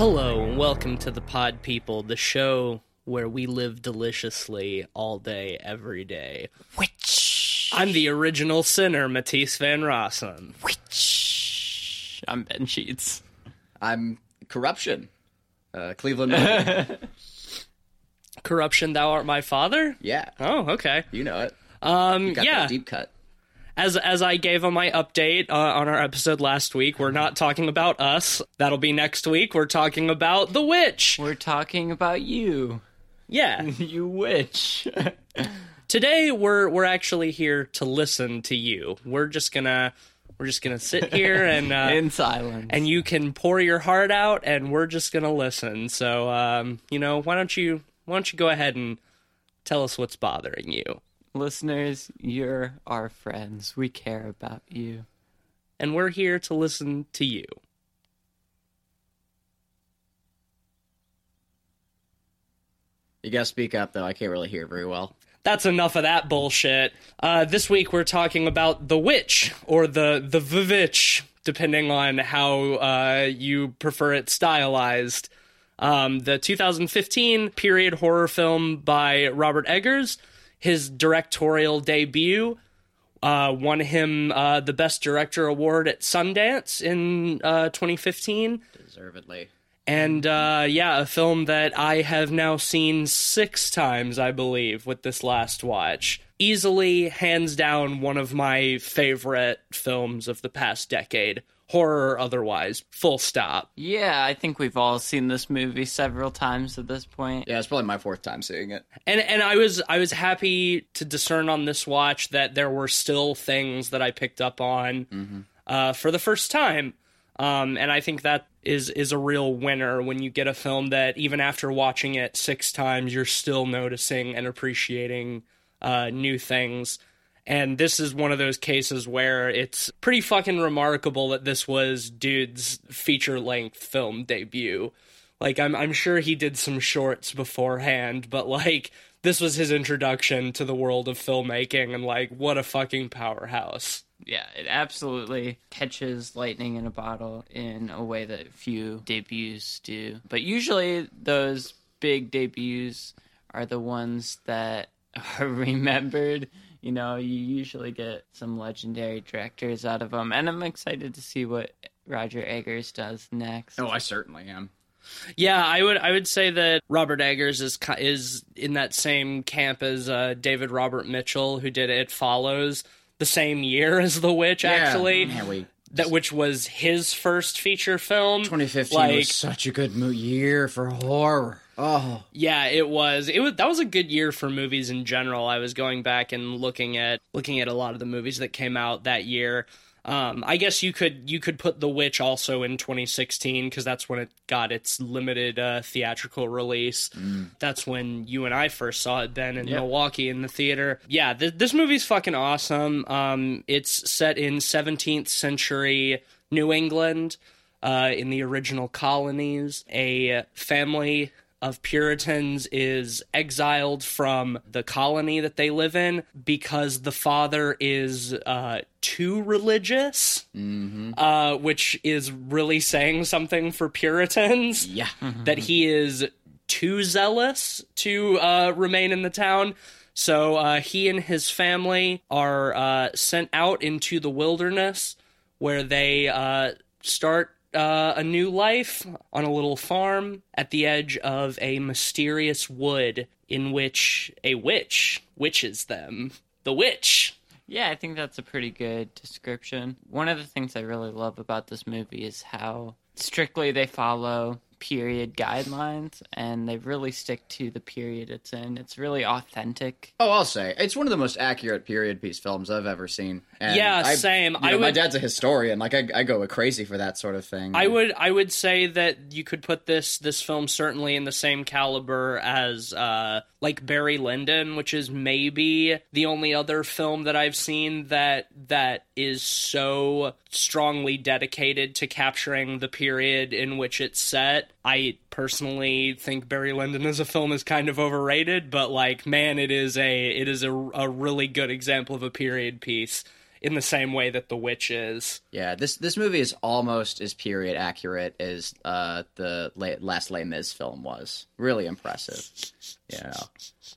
Hello, and welcome to the Pod People, the show where we live deliciously all day, every day. Which I'm the original sinner, Matisse Van Rossum. which I'm Ben Sheets. I'm corruption. Uh, Cleveland. Corruption, thou art my father? yeah, Oh, okay. you know it. Um, Got yeah. that deep cut. As as I gave on my update uh, on our episode last week, we're not talking about us. That'll be next week. We're talking about the witch. We're talking about you. Yeah. You witch. Today we're we're actually here to listen to you. We're just gonna we're just gonna sit here and uh, In silence. and you can pour your heart out, and we're just gonna listen. So um, you know, why don't you why don't you go ahead and tell us what's bothering you? Listeners, you're our friends. We care about you. And we're here to listen to you. You gotta speak up though. I can't really hear very well. That's enough of that bullshit. Uh, this week we're talking about the witch or the the vivitch, depending on how uh, you prefer it stylized. Um, the 2015 period horror film by Robert Eggers, his directorial debut, uh, won him uh, the Best Director award at Sundance in uh, 2015. Deservedly. And uh, yeah, a film that I have now seen six times, I believe, with this last watch. Easily, hands down, one of my favorite films of the past decade, horror or otherwise. Full stop. Yeah, I think we've all seen this movie several times at this point. Yeah, it's probably my fourth time seeing it. And and I was I was happy to discern on this watch that there were still things that I picked up on uh, for the first time. Um, and I think that is is a real winner when you get a film that even after watching it six times, you're still noticing and appreciating uh, new things. And this is one of those cases where it's pretty fucking remarkable that this was dude's feature length film debut. Like I'm I'm sure he did some shorts beforehand, but like this was his introduction to the world of filmmaking and like what a fucking powerhouse. Yeah, it absolutely catches lightning in a bottle in a way that few debuts do. But usually those big debuts are the ones that are remembered. You know, you usually get some legendary directors out of them. And I'm excited to see what Roger Eggers does next. Oh, I certainly am. Yeah, I would I would say that Robert Eggers is is in that same camp as uh, David Robert Mitchell who did It Follows the same year as The Witch actually. Man, we That which was his first feature film. 2015 Like- was such a good year for horror. Oh, Yeah, it was. It was that was a good year for movies in general. I was going back and looking at looking at a lot of the movies that came out that year. Um, I guess you could you could put The Witch also in 2016 because that's when it got its limited uh, theatrical release. That's when you and I first saw it, Ben, in Yep. Milwaukee in the theater. Yeah, th- this movie's fucking awesome. Um, it's set in 17th century New England uh, in the original colonies. A family of Puritans is exiled from the colony that they live in because the father is uh, too religious, uh, which is really saying something for Puritans yeah. that he is too zealous to uh, remain in the town. So uh, he and his family are uh, sent out into the wilderness where they uh, start uh, a new life on a little farm at the edge of a mysterious wood in which a witch witches them. The witch. Yeah, I think that's a pretty good description. One of the things I really love about this movie is how strictly they follow period guidelines and they really stick to the period it's in. It's really authentic. Oh, I'll say it's one of the most accurate period piece films I've ever seen. And Yeah, I- same. you I know, my dad's a historian. Like I, I go crazy for that sort of thing. I would I would say that you could put this this film certainly in the same caliber as uh like Barry Lyndon, which is maybe the only other film that I've seen that that is so strongly dedicated to capturing the period in which it's set. I personally think Barry Lyndon as a film is kind of overrated, but like man, it is a it is a, a really good example of a period piece in the same way that The Witch is. Yeah, this this movie is almost as period accurate as uh, the La- last Les Mis film was. Really impressive. You know,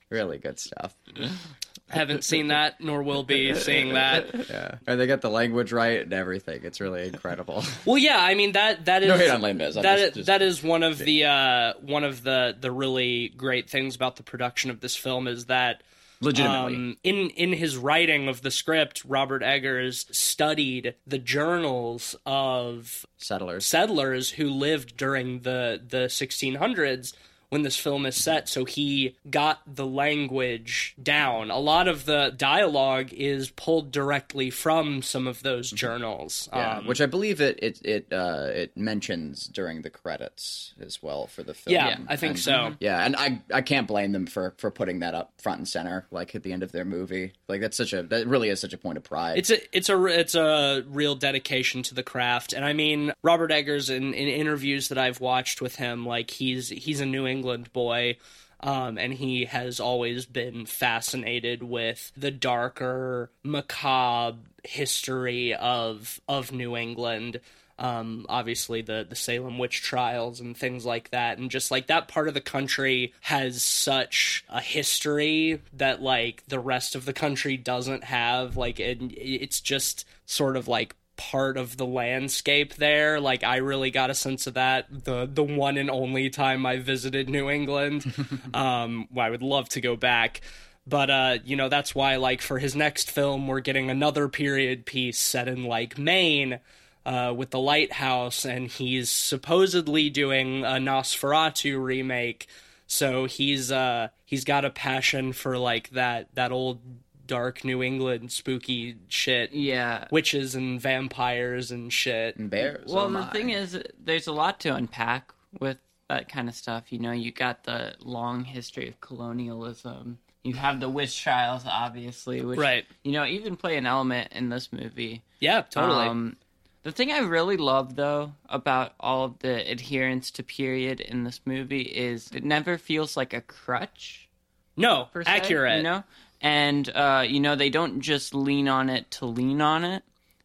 really good stuff. Haven't seen that, nor will be seeing that. Yeah, and they get the language right and everything. It's really incredible. Well, yeah, I mean that that is No hate on Les Mis. That just, is, that is one of the uh, one of the the really great things about the production of this film is that Legitimately, um, in in his writing of the script, Robert Eggers studied the journals of settlers. settlers who lived during the the 1600s when this film is set so he got the language down a lot of the dialogue is pulled directly from some of those journals Yeah, um, which I believe it it it uh, it mentions during the credits as well for the film. yeah i think And- so Yeah, and I I can't blame them for for putting that up front and center, like at the end of their movie. Like that's such a that really is such a point of pride. It's a it's a it's a real dedication to the craft, and I mean Robert Eggers in, in interviews that I've watched with him, like he's he's a New England boy, um, and he has always been fascinated with the darker, macabre history of of New England. Um, obviously the the Salem witch trials and things like that, and just like that part of the country has such a history that like the rest of the country doesn't have. Like it, it's just sort of like part of the landscape there. Like I really got a sense of that the the one and only time I visited New England. um, well, I would love to go back. But uh, you know, that's why like for his next film we're getting another period piece set in like Maine. Uh, with the lighthouse, and he's supposedly doing a Nosferatu remake. So he's uh he's got a passion for like that that old dark New England spooky shit, Yeah. witches and vampires and shit. and bears. Well, oh the thing is, there's a lot to unpack with that kind of stuff. You know, you got the long history of colonialism. You have the witch trials, obviously, which Right. you know even play an element in this movie. Yeah, totally. Um, the thing I really love, though, about all of the adherence to period in this movie is it never feels like a crutch. no, per se, accurate. You know, and uh, you know they don't just lean on it to lean on it.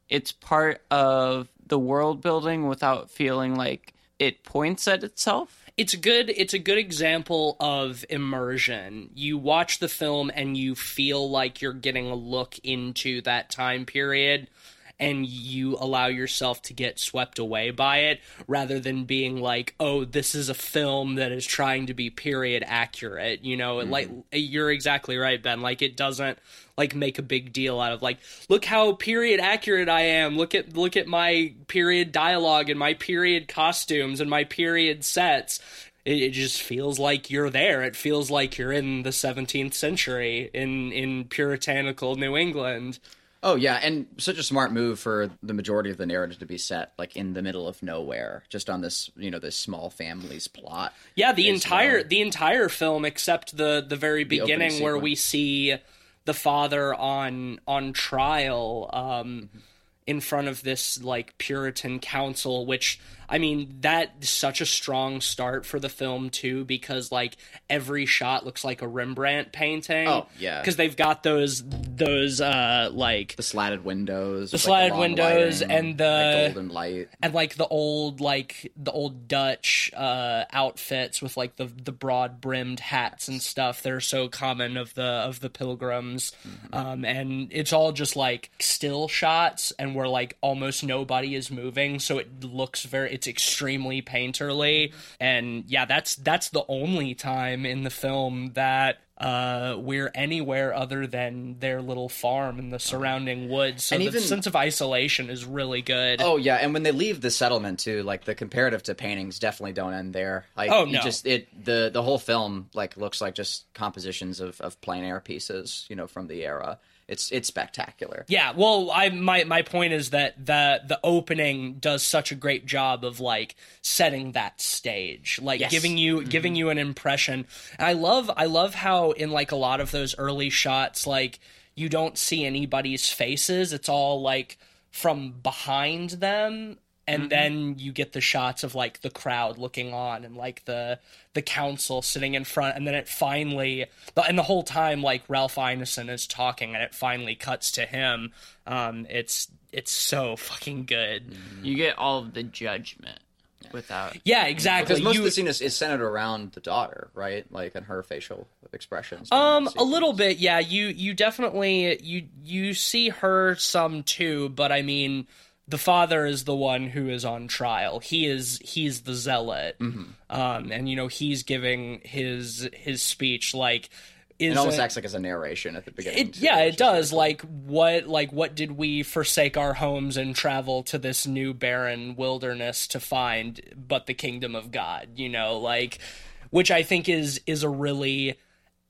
It's part of the world building without feeling like it points at itself. it's good it's a good example of immersion. You watch the film and you feel like you're getting a look into that time period and you allow yourself to get swept away by it rather than being like, "Oh, this is a film that is trying to be period accurate." You know, mm-hmm. like you're exactly right, Ben. Like it doesn't like make a big deal out of like, "Look how period accurate I am. Look at look at my period dialogue and my period costumes and my period sets." It, it just feels like you're there. It feels like you're in the 17th century in in puritanical New England. Oh yeah, and such a smart move for the majority of the narrative to be set like in the middle of nowhere, just on this you know this small family's plot. Yeah, the entire well. the entire film except the the very beginning where we see the father on on trial um Mm-hmm. in front of this like Puritan council which I mean that's such a strong start for the film too because like every shot looks like a Rembrandt painting. Oh, yeah. Cuz they've got those those uh like The slatted windows, the slatted windows and the- golden light. and like the old like the old Dutch uh, outfits with like the the broad brimmed hats and stuff that are so common of the of the pilgrims, um, and it's all just like still shots and where like almost nobody is moving, so it looks very it's extremely painterly, and yeah, that's that's the only time in the film that. Uh, we're anywhere other than their little farm and the surrounding woods, so And the even- sense of isolation is really good. Oh yeah, and when they leave the settlement too, like the comparative to paintings definitely don't end there. Like Oh, no. just it the the whole film like looks like just compositions of of plein air pieces, you know, from the era. It's it's spectacular. Yeah, well, I my my point is that the the opening does such a great job of like setting that stage, like Yes. giving you mm-hmm. giving you an impression. And I love I love how in like a lot of those early shots, like you don't see anybody's faces. It's all like from behind them and then you get the shots of like the crowd looking on and like the the council sitting in front and then it finally and the whole time like Ralph Ineson is talking and it finally cuts to him um it's it's so fucking good You get all of the judgment without. yeah exactly Because most You- of the scene is, is centered around the daughter, right? Like, and her facial expressions. Um, a little bit, yeah. You you definitely you you see her some too, but I mean, the father is the one who is on trial. He is he's the zealot, um, and you know he's giving his his speech like is It almost a- acts like as a narration at the beginning. it, too, yeah, it does. really Like what like what did we forsake our homes and travel to this new barren wilderness to find but the kingdom of God, you know, like which I think is is a really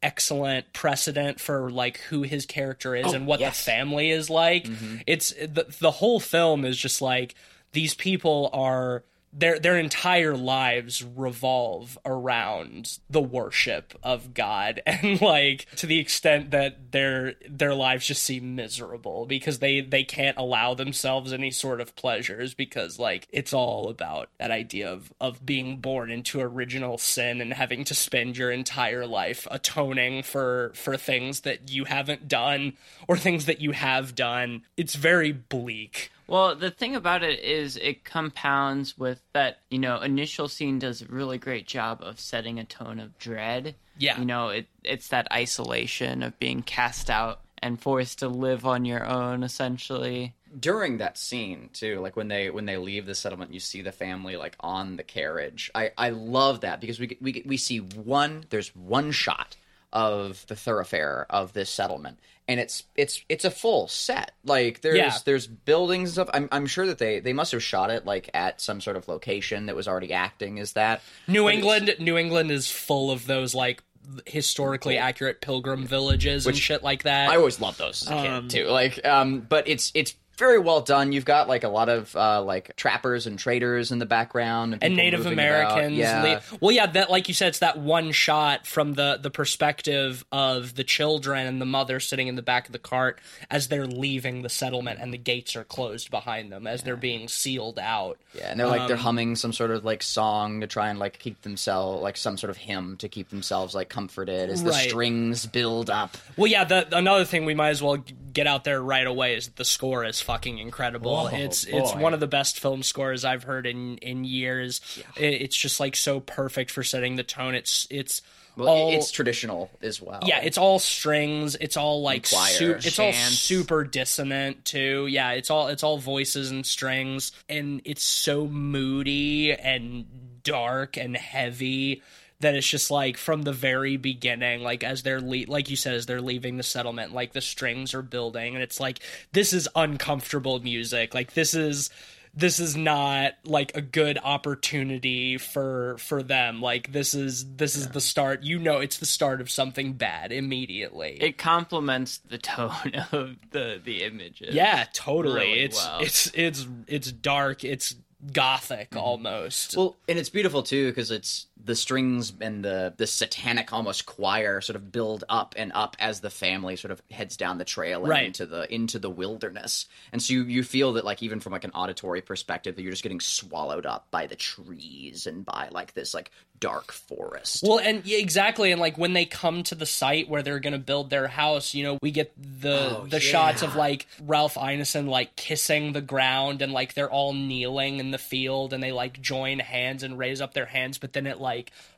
excellent precedent for like who his character is oh, and what yes. the family is like. Mm-hmm. It's the the whole film is just like these people are their their entire lives revolve around the worship of God. And like to the extent that their their lives just seem miserable because they they can't allow themselves any sort of pleasures because like it's all about that idea of of being born into original sin and having to spend your entire life atoning for for things that you haven't done or things that you have done. It's very bleak Well, the thing about it is it compounds with that, you know, initial scene does a really great job of setting a tone of dread. Yeah. You know, it it's that isolation of being cast out and forced to live on your own essentially. during that scene too like when they when they leave the settlement you see the family like on the carriage i i love that because we we we see one there's one shot of the thoroughfare of this settlement and it's it's it's a full set like there's Yeah. there's buildings and stuff I'm, I'm sure that they they must have shot it like at some sort of location that was already acting as that New But England, New England is full of those like historically accurate pilgrim villages and shit like that. I always loved those as a kid Um, too. Like, um, but it's it's very well done. You've got like a lot of uh, like trappers and traders in the background and, and Native. Americans. Yeah, well, yeah, that like you said, it's that one shot from the the perspective of the children and the mother sitting in the back of the cart as they're leaving the settlement, and the gates are closed behind them as they're being sealed out. yeah, and they're like they're Um, humming some sort of like song to try and like keep themselves like some sort of hymn to keep themselves like comforted as the Right. strings build up. Well, yeah. The another thing we might as well get out there right away is that the score is fucking incredible. Oh, it's it's one of the best film scores I've heard in in years. It, it's just like so perfect for setting the tone. It's it's Well, all it's traditional as well. yeah, it's all strings. It's all like choir. su- it's all super dissonant too. Yeah, it's all it's all voices and strings, and it's so moody and dark and heavy that it's just like from the very beginning, like as they're le- like you said, as they're leaving the settlement, like the strings are building, and it's like this is uncomfortable music. Like this is this is not like a good opportunity for for them like this is this is the start you know it's the start of something bad immediately It complements the tone of the the images. yeah totally really it's well. it's it's it's dark it's gothic mm-hmm. almost Well, and it's beautiful too because it's the strings and the the satanic almost choir sort of build up and up as the family sort of heads down the trail and Right. into the into the wilderness. And so you you feel that like even from like an auditory perspective that you're just getting swallowed up by the trees and by like this like dark forest. Well, and yeah, exactly, and like when they come to the site where they're gonna build their house, you know, we get the Oh, the shots of like Ralph Ineson like kissing the ground, and like they're all kneeling in the field, and they like join hands and raise up their hands, but then it like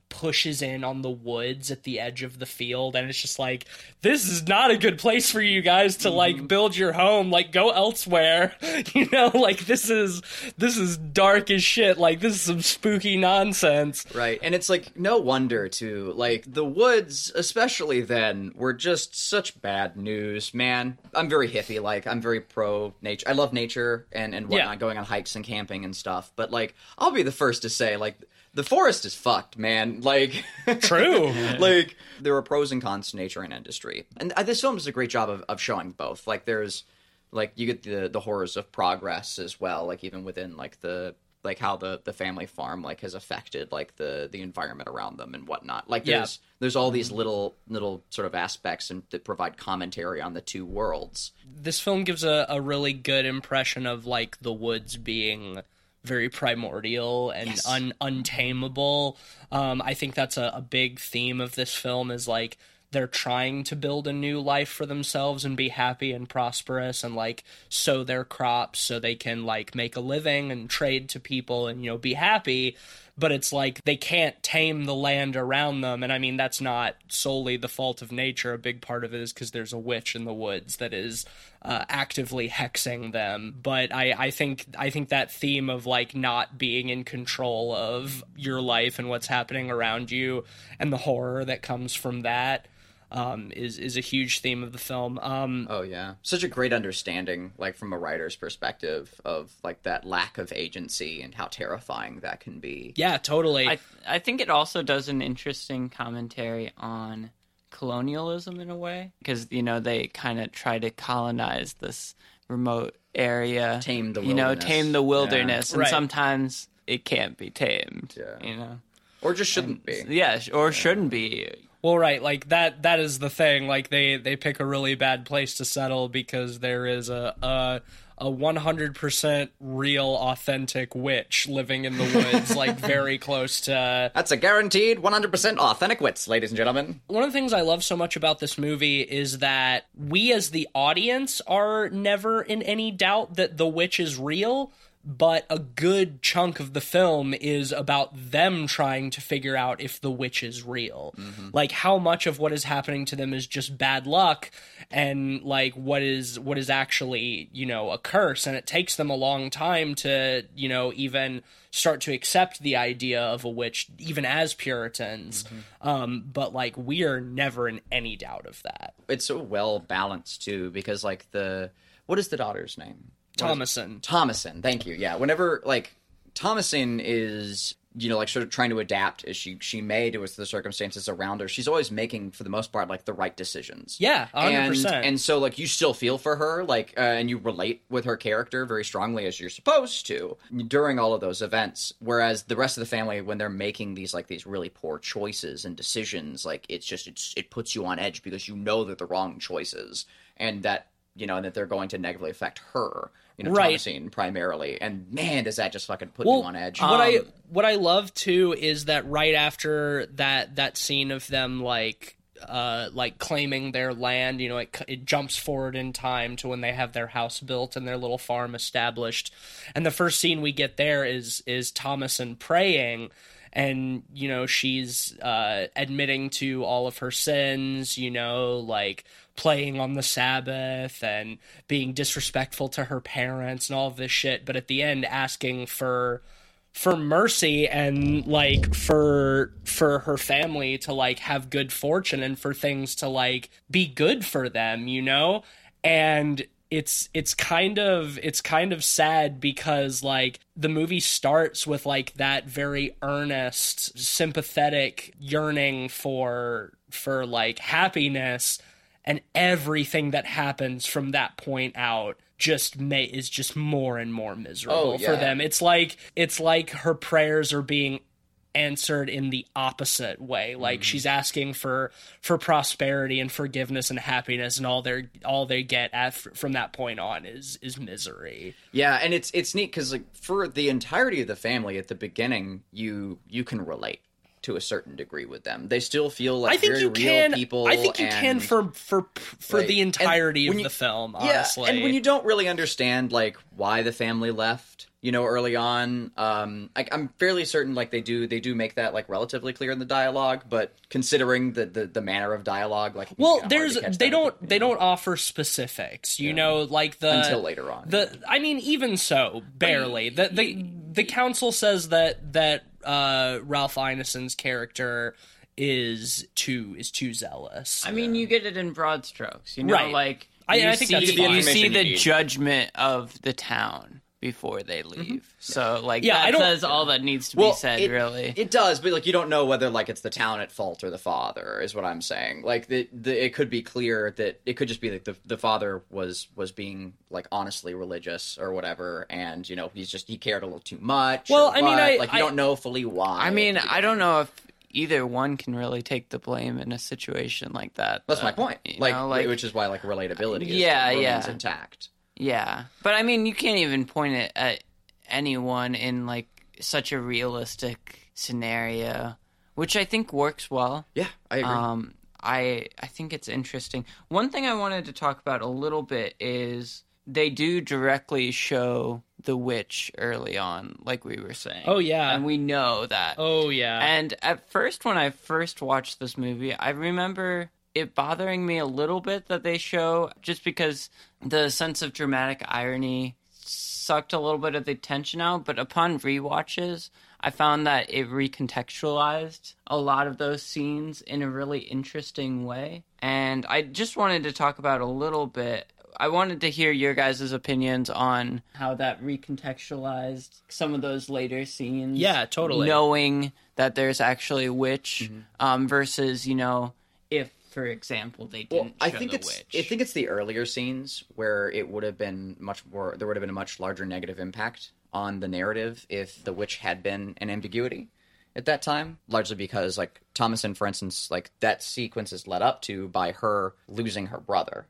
pushes in on the woods at the edge of the field and it's just like this is not a good place for you guys to Mm-hmm. like build your home like go elsewhere you know like this is this is dark as shit like this is some spooky nonsense Right. And it's like no wonder too. Like the woods, especially then, were just such bad news, man. I'm very hippie, like I'm very pro nature. I love nature and, and whatnot, Yeah. going on hikes and camping and stuff. But like I'll be the first to say, like, the forest is fucked, man. Like True. like there are pros and cons to nature and industry. And uh, this film does a great job of, of showing both. Like there's like you get the the horrors of progress as well, like even within like the like how the the family farm like has affected like the the environment around them and whatnot. Like Yeah. there's there's all these little little sort of aspects and that provide commentary on the two worlds. this film gives a, a really good impression of like the woods being very primordial and Yes. un- untamable. Um, I think that's a, a big theme of this film is like they're trying to build a new life for themselves and be happy and prosperous and like sow their crops so they can like make a living and trade to people and you know be happy but it's like they can't tame the land around them. And i mean that's not solely the fault of nature. A big part of it is because there's a witch in the woods that is uh, actively hexing them. But i i think i think that theme of like not being in control of your life and what's happening around you and the horror that comes from that um, is is a huge theme of the film. Um, Oh yeah, such a great understanding, like from a writer's perspective, of like that lack of agency and how terrifying that can be. yeah, totally. I I think it also does an interesting commentary on colonialism in a way because you know they kind of try to colonize this remote area, Tame the you know, tame the wilderness, and Right. sometimes it can't be tamed. Yeah. You know, Or just shouldn't be. yeah, sh- or shouldn't be. Well, right, like that. That is the thing. Like they they pick a really bad place to settle because there is a a a one hundred percent real, authentic witch living in the woods, like very close to. That's a guaranteed 100% authentic witch, ladies and gentlemen. One of the things I love so much about this movie is that we, as the audience, are never in any doubt that the witch is real. But a good chunk of the film is about them trying to figure out if the witch is real. Like how much of what is happening to them is just bad luck and like what is what is actually, you know, a curse and it takes them a long time to, you know, even start to accept the idea of a witch even as Puritans. Um but like we are never in any doubt of that. It's so well balanced too, because like the what is the daughter's name? Thomasin. Thomasin. Thank you. Yeah. Whenever like Thomasin is you know like sort of trying to adapt as she she may to the circumstances around her, she's always making for the most part like the right decisions. Yeah, hundred and, percent. and so like you still feel for her like uh, and you relate with her character very strongly as you're supposed to during all of those events whereas the rest of the family when they're making these like these really poor choices and decisions like it's just it's, it puts you on edge because you know that the wrong choices and that you know and that they're going to negatively affect her you know Right. Thomasine primarily and man does that just fucking put Well, you on edge what I Um, what I love too is that right after that that scene of them like uh like claiming their land, you know, it it jumps forward in time to when they have their house built and their little farm established. And the first scene we get there is is Thomasin praying and you know she's uh admitting to all of her sins, you know, like playing on the Sabbath and being disrespectful to her parents and all of this shit, but at the end asking for for mercy and like for for her family to like have good fortune and for things to like be good for them, you know? And it's it's kind of it's kind of sad because like the movie starts with like that very earnest sympathetic yearning for for like happiness and everything that happens from that point out just may is just more and more miserable Oh, for them. It's like it's like her prayers are being answered in the opposite way. Like mm-hmm. she's asking for for prosperity and forgiveness and happiness and all they all they get at, from that point on is is misery. Yeah, and it's it's neat because like for the entirety of the family at the beginning, you you can relate to a certain degree with them. They still feel like I think very you real can. people. I think you and, can for for for the entirety of you- the film. yeah, Honestly, and when you don't really understand like why the family left, you know, early on, um, I'm fairly certain like they do they do make that like relatively clear in the dialogue, but considering the the, the manner of dialogue, like well, kinda hard to there's they don't they know, don't offer specifics. You know, like the until later on. The I mean, even so, barely. The the the council says that that uh, Ralph Ineson's character is too is too zealous. I mean, you get it in broad strokes. You know, Right. like I- you I think see, that's you fine. see the you judgment of the town before they mm-hmm. leave. So, like, Yeah, that I don't- says all that needs to well, be said. it, really, it does, but like you don't know whether like it's the town at fault or the father is what I'm saying. Like the, the it could be clear that it could just be like the the father was was being like honestly religious or whatever, and you know he's just he cared a little too much. Well, I mean. I- like you I- don't know fully why. I mean, I don't know if either one can really take the blame in a situation like that. That's my point. Like, know, like which is why like relatability is Yeah, remains yeah. intact. Yeah, but I mean, you can't even point it at anyone in like such a realistic scenario, which I think works well. Yeah, I agree. Um, I I think it's interesting. One thing I wanted to talk about a little bit is they do directly show the witch early on, like we were saying. Oh, yeah. and we know that. Oh yeah. And at first, when I first watched this movie, I remember it bothering me a little bit that they show just because the sense of dramatic irony sucked a little bit of the tension out. But upon rewatches, I found that it recontextualized a lot of those scenes in a really interesting way. And I just wanted to talk about a little bit. I wanted to hear your guys' opinions on how that recontextualized some of those later scenes yeah, totally. knowing that there's actually a witch um, versus you know for example they didn't Well, I think the it's witch. I think it's the earlier scenes where it would have been much more there would have been a much larger negative impact on the narrative if the witch had been an ambiguity at that time largely because like Thomasin for instance like that sequence is led up to by her losing her brother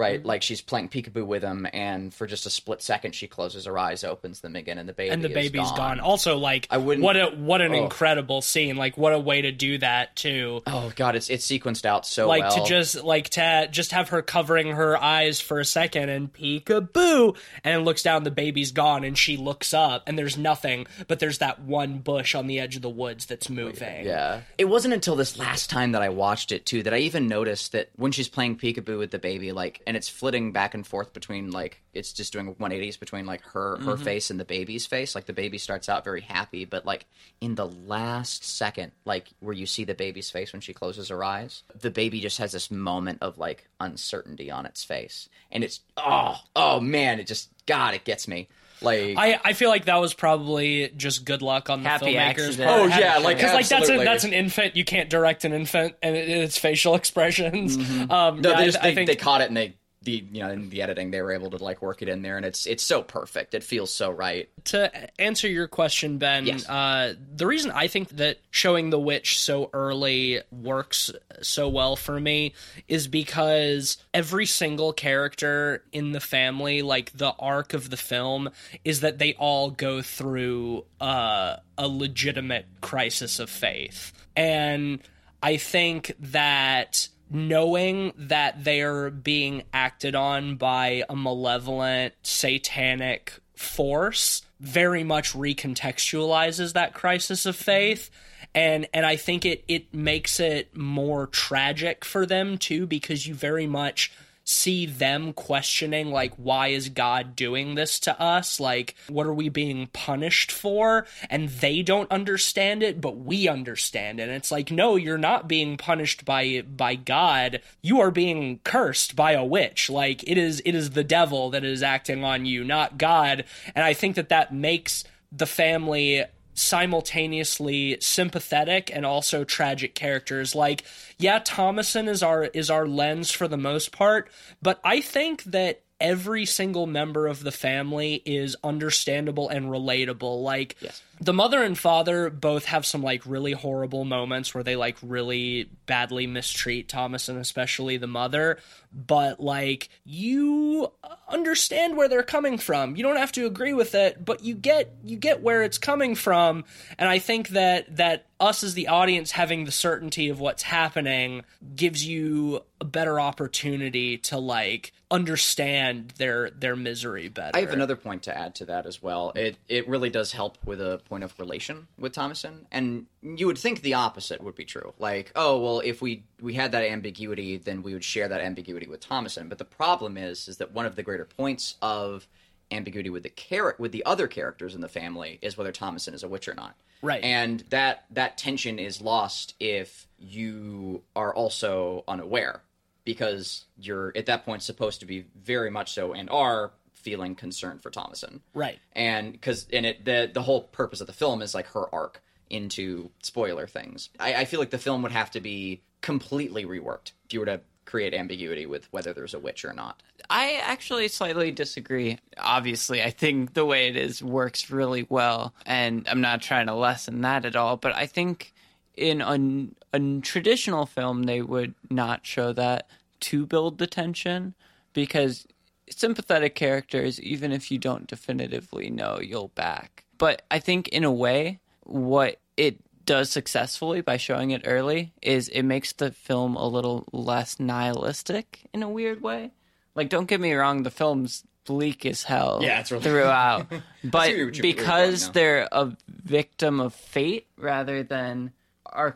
right mm-hmm. like she's playing peekaboo with him and for just a split second she closes her eyes opens them again and the baby and the baby's gone. gone. Also, like, I wouldn't- what a what an Oh. incredible scene! Like, what a way to do that too. oh god it's it's sequenced out so like well to just like to just have her covering her eyes for a second and peekaboo and looks down the baby's gone and she looks up and there's nothing but there's that one bush on the edge of the woods that's moving Yeah. It wasn't until this last time that I watched it too that I even noticed that when she's playing peekaboo with the baby, like, and it's flitting back and forth between like it's just doing 180s between like her her face and the baby's face. Like the baby starts out very happy, but like in the last second, like where you see the baby's face when she closes her eyes, the baby just has this moment of like uncertainty on its face, and it's oh oh man, it just God, it gets me. Like I, I feel like that was probably just good luck on the Happy filmmakers' accident. Oh, yeah, like, because like that's a, that's an infant. You can't direct an infant and it, its facial expressions. Um, Mm-hmm. No, yeah, they, just, I, they, think they caught it and they the you know in the editing they were able to like work it in there and it's it's so perfect. It feels so right. to answer your question, Ben, Yes. uh, the reason I think that showing the witch so early works so well for me is because every single character in the family, like the arc of the film, is that they all go through uh, a legitimate crisis of faith. And I think that knowing that they're being acted on by a malevolent satanic force very much recontextualizes that crisis of faith. And and I think it it makes it more tragic for them too because you very much see them questioning like why is god doing this to us? Like what are we being punished for? And they don't understand it but we understand it. And it's like no you're not being punished by by god. You are being cursed by a witch. Like it is it is the devil that is acting on you not god. And i think that that makes the family simultaneously sympathetic and also tragic characters. Like yeah thomasin is our is our lens for the most part but i think that every single member of the family is understandable and relatable. Like the mother and father both have some like really horrible moments where they like really badly mistreat Thomas and especially the mother. But like you understand where they're coming from. You don't have to agree with it but you get you get where it's coming from. And i think that that us as the audience having the certainty of what's happening gives you a better opportunity to like understand their their misery better. I have another point to add to that as well. It it really does help with a point of relation with Thomasin, and you would think the opposite would be true. Like, oh well, if we we had that ambiguity, then we would share that ambiguity with Thomasin. But the problem is, is that one of the greater points of ambiguity with the char- with the other characters in the family is whether Thomasin is a witch or not. Right. And that that tension is lost if you are also unaware because you're at that point supposed to be very much so and are feeling concerned for Thomasin. right And because in it the the whole purpose of the film is like her arc into spoiler things. I, I feel like the film would have to be completely reworked if you were to create ambiguity with whether there's a witch or not. I actually slightly disagree. Obviously, I think the way it is works really well, and I'm not trying to lessen that at all. But I think in a, a traditional film, they would not show that to build the tension because sympathetic characters, even if you don't definitively know, you'll back. But I think in a way, what it does successfully by showing it early is it makes the film a little less nihilistic in a weird way. Like, don't get me wrong, the film's bleak as hell Yeah, it's really- throughout. but what you're- where you're because they're a victim of fate rather than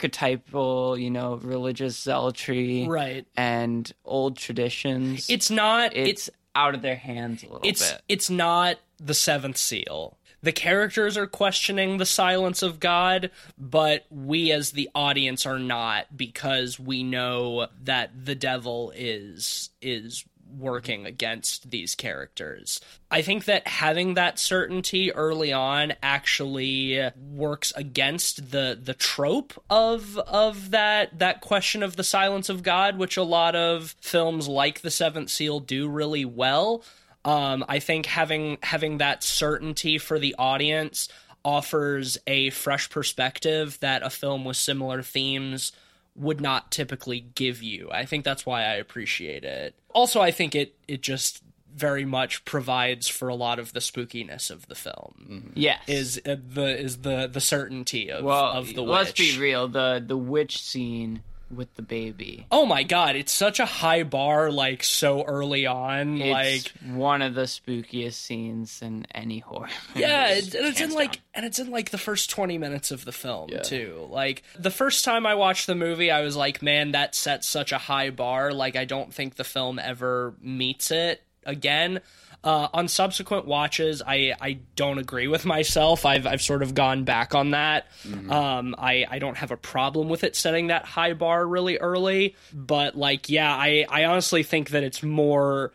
archetypal, you know, religious zealotry Right. and old traditions, It's not. it's out of their hands a little it's bit. it's not the seventh seal the characters are questioning the silence of god but we as the audience are not because we know that the devil is is working against these characters. I think that having that certainty early on actually works against the the trope of of that that question of the silence of god which a lot of films like the seventh seal do really well. Um, I think having having that certainty for the audience offers a fresh perspective that a film with similar themes would not typically give you. I think that's why I appreciate it. Also, I think it it just very much provides for a lot of the spookiness of the film. yes. Is uh, the is the the certainty of well, of the let's witch. be real. The the witch scene with the baby. Oh my god, it's such a high bar like so early on It's like one of the spookiest scenes in any horror. Yeah, it's, and it's in down. like and it's in like the first 20 minutes of the film Yeah. too. Like the first time I watched the movie, I was like, man, that sets such a high bar. Like I don't think the film ever meets it again. Uh, on subsequent watches, I, I don't agree with myself. I've I've sort of gone back on that. Um, I I don't have a problem with it setting that high bar really early, but like yeah, I I honestly think that it's more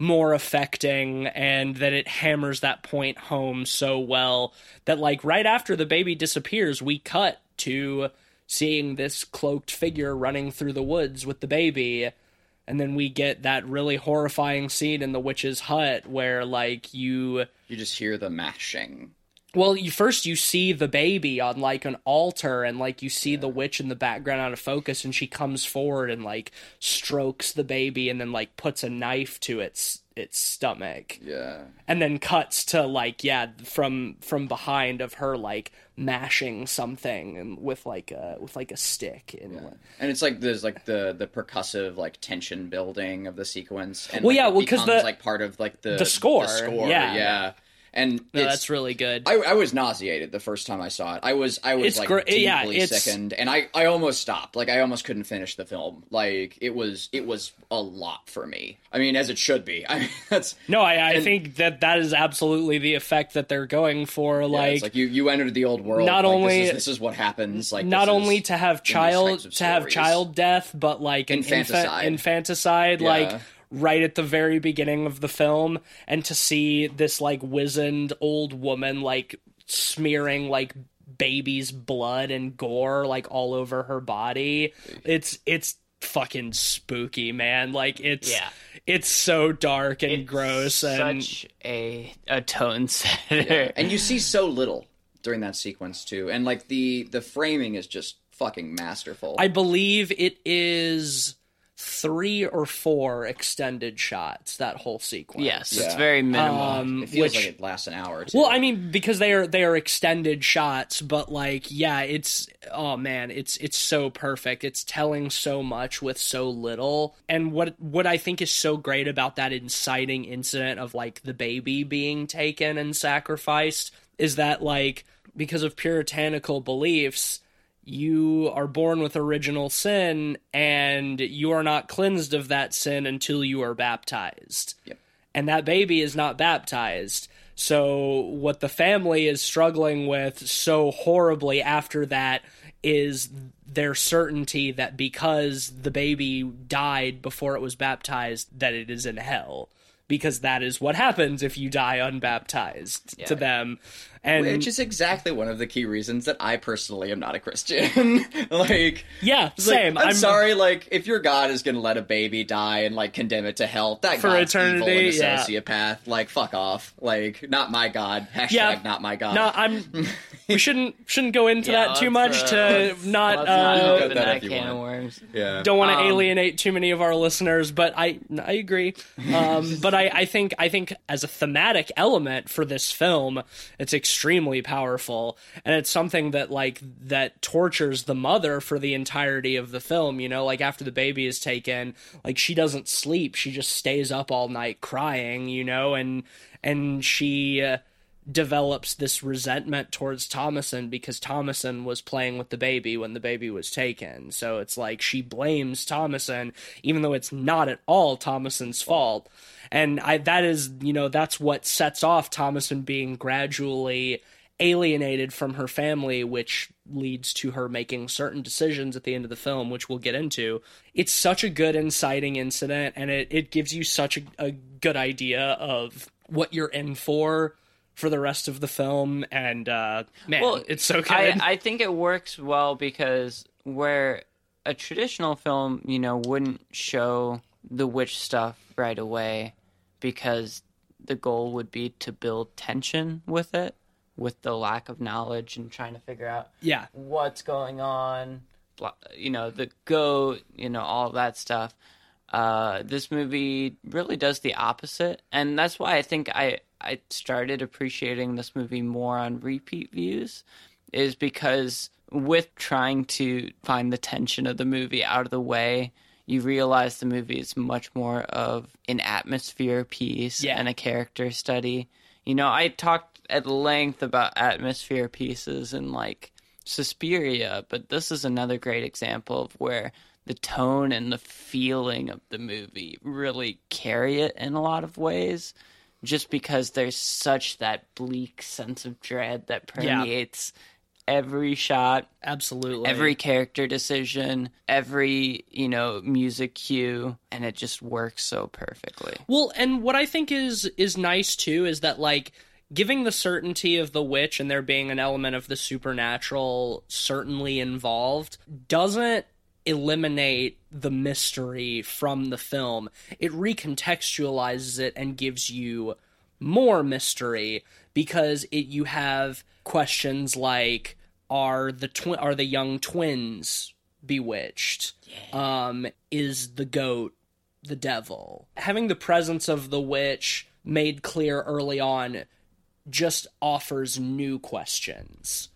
more affecting and that it hammers that point home so well that like right after the baby disappears we cut to seeing this cloaked figure running through the woods with the baby and then we get that really horrifying scene in the witch's hut where like you You just hear the mashing. well, you first you see the baby on like an altar, and like you see the witch in the background out of focus, and she comes forward and like strokes the baby, and then like puts a knife to its its stomach, Yeah. and then cuts to like yeah from from behind of her like mashing something and with like a with like a stick and And it's like there's like the the percussive like tension building of the sequence. And Well, like, yeah, well, 'cause becomes, the- like part of like the the score, score, yeah. yeah. And no, that's really good. I, I was nauseated the first time I saw it. I was I was It's like gr- deeply yeah, sickened, and I, I almost stopped. Like I almost couldn't finish the film. Like it was it was a lot for me. I mean, as it should be. I mean, that's no, I, I think that that is absolutely the effect that they're going for. yeah, like, it's like you you entered the old world. Not like, only- this is, this is what happens. Like not only to have child to have child death but like an Infanticide. infanticide, infanticide Yeah. like right at the very beginning of the film and to see this like wizened old woman like smearing like baby's blood and gore like all over her body it's it's fucking spooky man like it's Yeah. it's so dark and It's gross and such a a tone setter. Yeah. and you see so little during that sequence too, and like the the framing is just fucking masterful. I believe it is three or four extended shots that whole sequence. Yes, it's very minimal. Um, it feels which- like it lasts an hour. Or two. Well, I mean, because they are they are extended shots, but like, yeah, it's oh man, it's it's so perfect. It's telling so much with so little. And what what I think is so great about that inciting incident of like the baby being taken and sacrificed is that like because of puritanical beliefs, you are born with original sin and you are not cleansed of that sin until you are baptized Yep. and that baby is not baptized. So, what the family is struggling with so horribly after that is their certainty that because the baby died before it was baptized, that it is in hell. Because that is what happens if you die unbaptized to them. And Which is exactly one of the key reasons that I personally am not a Christian. like, yeah, it's like, same. I'm, sorry. Like, if your God is gonna let a baby die and like condemn it to hell, that For God's evil eternity, and a yeah. sociopath. Like, fuck off. Like, not my God. Hashtag Yeah. not my God. No, I'm we shouldn't shouldn't go into Yeah, that too much uh, to not. let's not uh, that that if you can of worms. Yeah. don't want to Um, alienate too many of our listeners, but I I agree. Um, but I, I think I think as a thematic element for this film, it's extremely powerful, and it's something that like that tortures the mother for the entirety of the film. You know, like after the baby is taken, like she doesn't sleep; she just stays up all night crying. You know, and and she. Uh, develops this resentment towards Thomasin because Thomasin was playing with the baby when the baby was taken. So it's like she blames Thomasin even though it's not at all Thomasin's fault. And I that is, you know, that's what sets off Thomasin being gradually alienated from her family which leads to her making certain decisions at the end of the film which we'll get into it's such a good inciting incident and it, it gives you such a, a good idea of what you're in for for the rest of the film and uh man Well, it's so good I, I think it works well because where a traditional film, you know, wouldn't show the witch stuff right away because the goal would be to build tension with it, with the lack of knowledge and trying to figure out yeah what's going on, you know, the goat, you know, all that stuff. Uh, this movie really does the opposite, and that's why I think I I started appreciating this movie more on repeat views, is because with trying to find the tension of the movie out of the way, you realize the movie is much more of an atmosphere piece Yeah. and a character study. You know, I talked at length about atmosphere pieces and like Suspiria, but this is another great example of where the tone and the feeling of the movie really carry it in a lot of ways just because there's such that bleak sense of dread that permeates every shot absolutely every character decision, every, you know, music cue, and it just works so perfectly. Well, and what I think is is nice too is that like giving the certainty of the witch and there being an element of the supernatural certainly involved doesn't eliminate the mystery from the film. It recontextualizes it and gives you more mystery because it you have questions like are the twi- are the young twins bewitched? Um is the goat the devil. Having the presence of the witch made clear early on just offers new questions.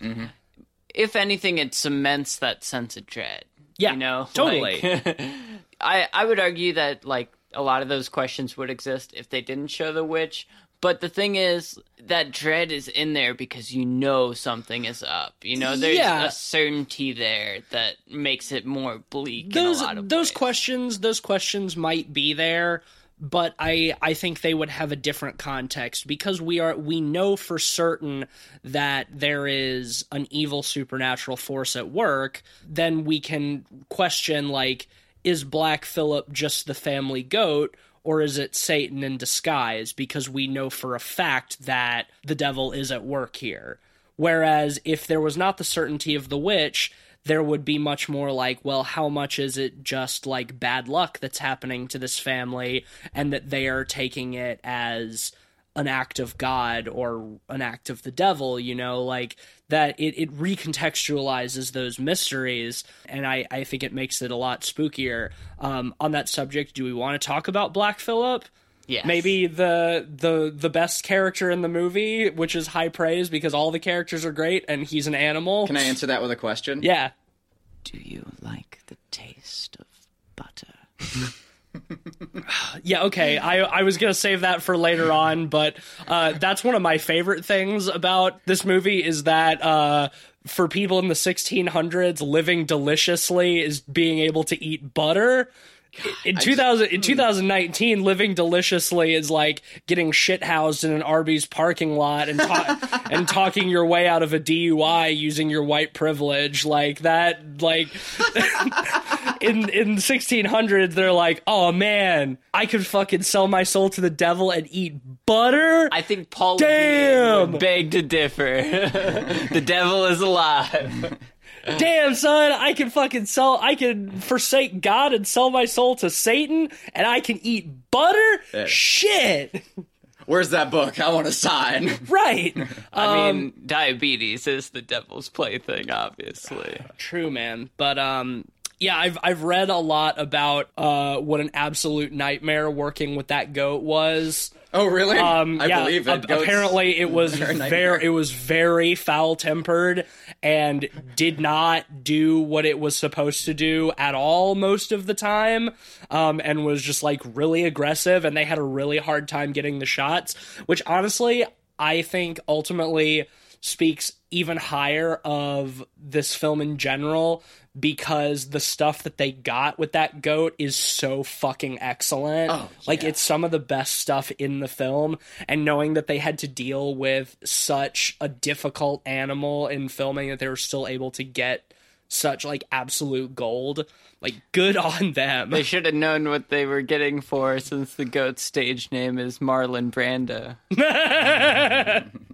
If anything, it cements that sense of dread. Yeah, you know, totally. Like, I I would argue that like a lot of those questions would exist if they didn't show the witch. But the thing is, that dread is in there because you know something is up. You know, there's Yeah. a certainty there that makes it more bleak Those in a lot of those ways. questions those questions might be there, but I I think they would have a different context because we are we know for certain that there is an evil supernatural force at work, then we can question like is Black Phillip just the family goat or is it Satan in disguise because we know for a fact that the devil is at work here. Whereas if there was not the certainty of the witch, there would be much more like, well, how much is it just like bad luck that's happening to this family and that they are taking it as an act of God or an act of the devil, you know, like that it, it recontextualizes those mysteries and I, I think it makes it a lot spookier. Um, on that subject, do we want to talk about Black Phillip? Yes. maybe the the the best character in the movie, which is high praise because all the characters are great and he's an animal. Can I answer that with a question? Yeah. Do you like the taste of butter? Yeah, okay. I I was gonna save that for later on, but uh, that's one of my favorite things about this movie is that uh, for people in the 1600s, living deliciously is being able to eat butter. In 2000 in hmm. 2019 living deliciously is like getting shit housed in an Arby's parking lot and ta- and talking your way out of a DUI using your white privilege like that like in in 1600s they're like oh man I could fucking sell my soul to the devil and eat butter I think Paul Damn! beg to differ. the devil is alive. Damn son I can fucking sell I can forsake God and sell my soul to Satan and I can eat butter shit Where's that book? I want to sign. right. I Um, mean, diabetes is the devil's plaything, obviously. True, man. But um yeah, I've I've read a lot about uh what an absolute nightmare working with that goat was. Oh, really? Um I yeah, believe it. Goats- apparently it was they're a nightmare. very it was very foul-tempered and did not do what it was supposed to do at all most of the time. Um and was just like really aggressive and they had a really hard time getting the shots, which honestly I think ultimately speaks even higher of this film in general because the stuff that they got with that goat is so fucking excellent. Oh, Like it's some of the best stuff in the film and knowing that they had to deal with such a difficult animal in filming that they were still able to get such like absolute gold. Like good on them. They should have known what they were getting for since the goat's stage name is Marlon Brando.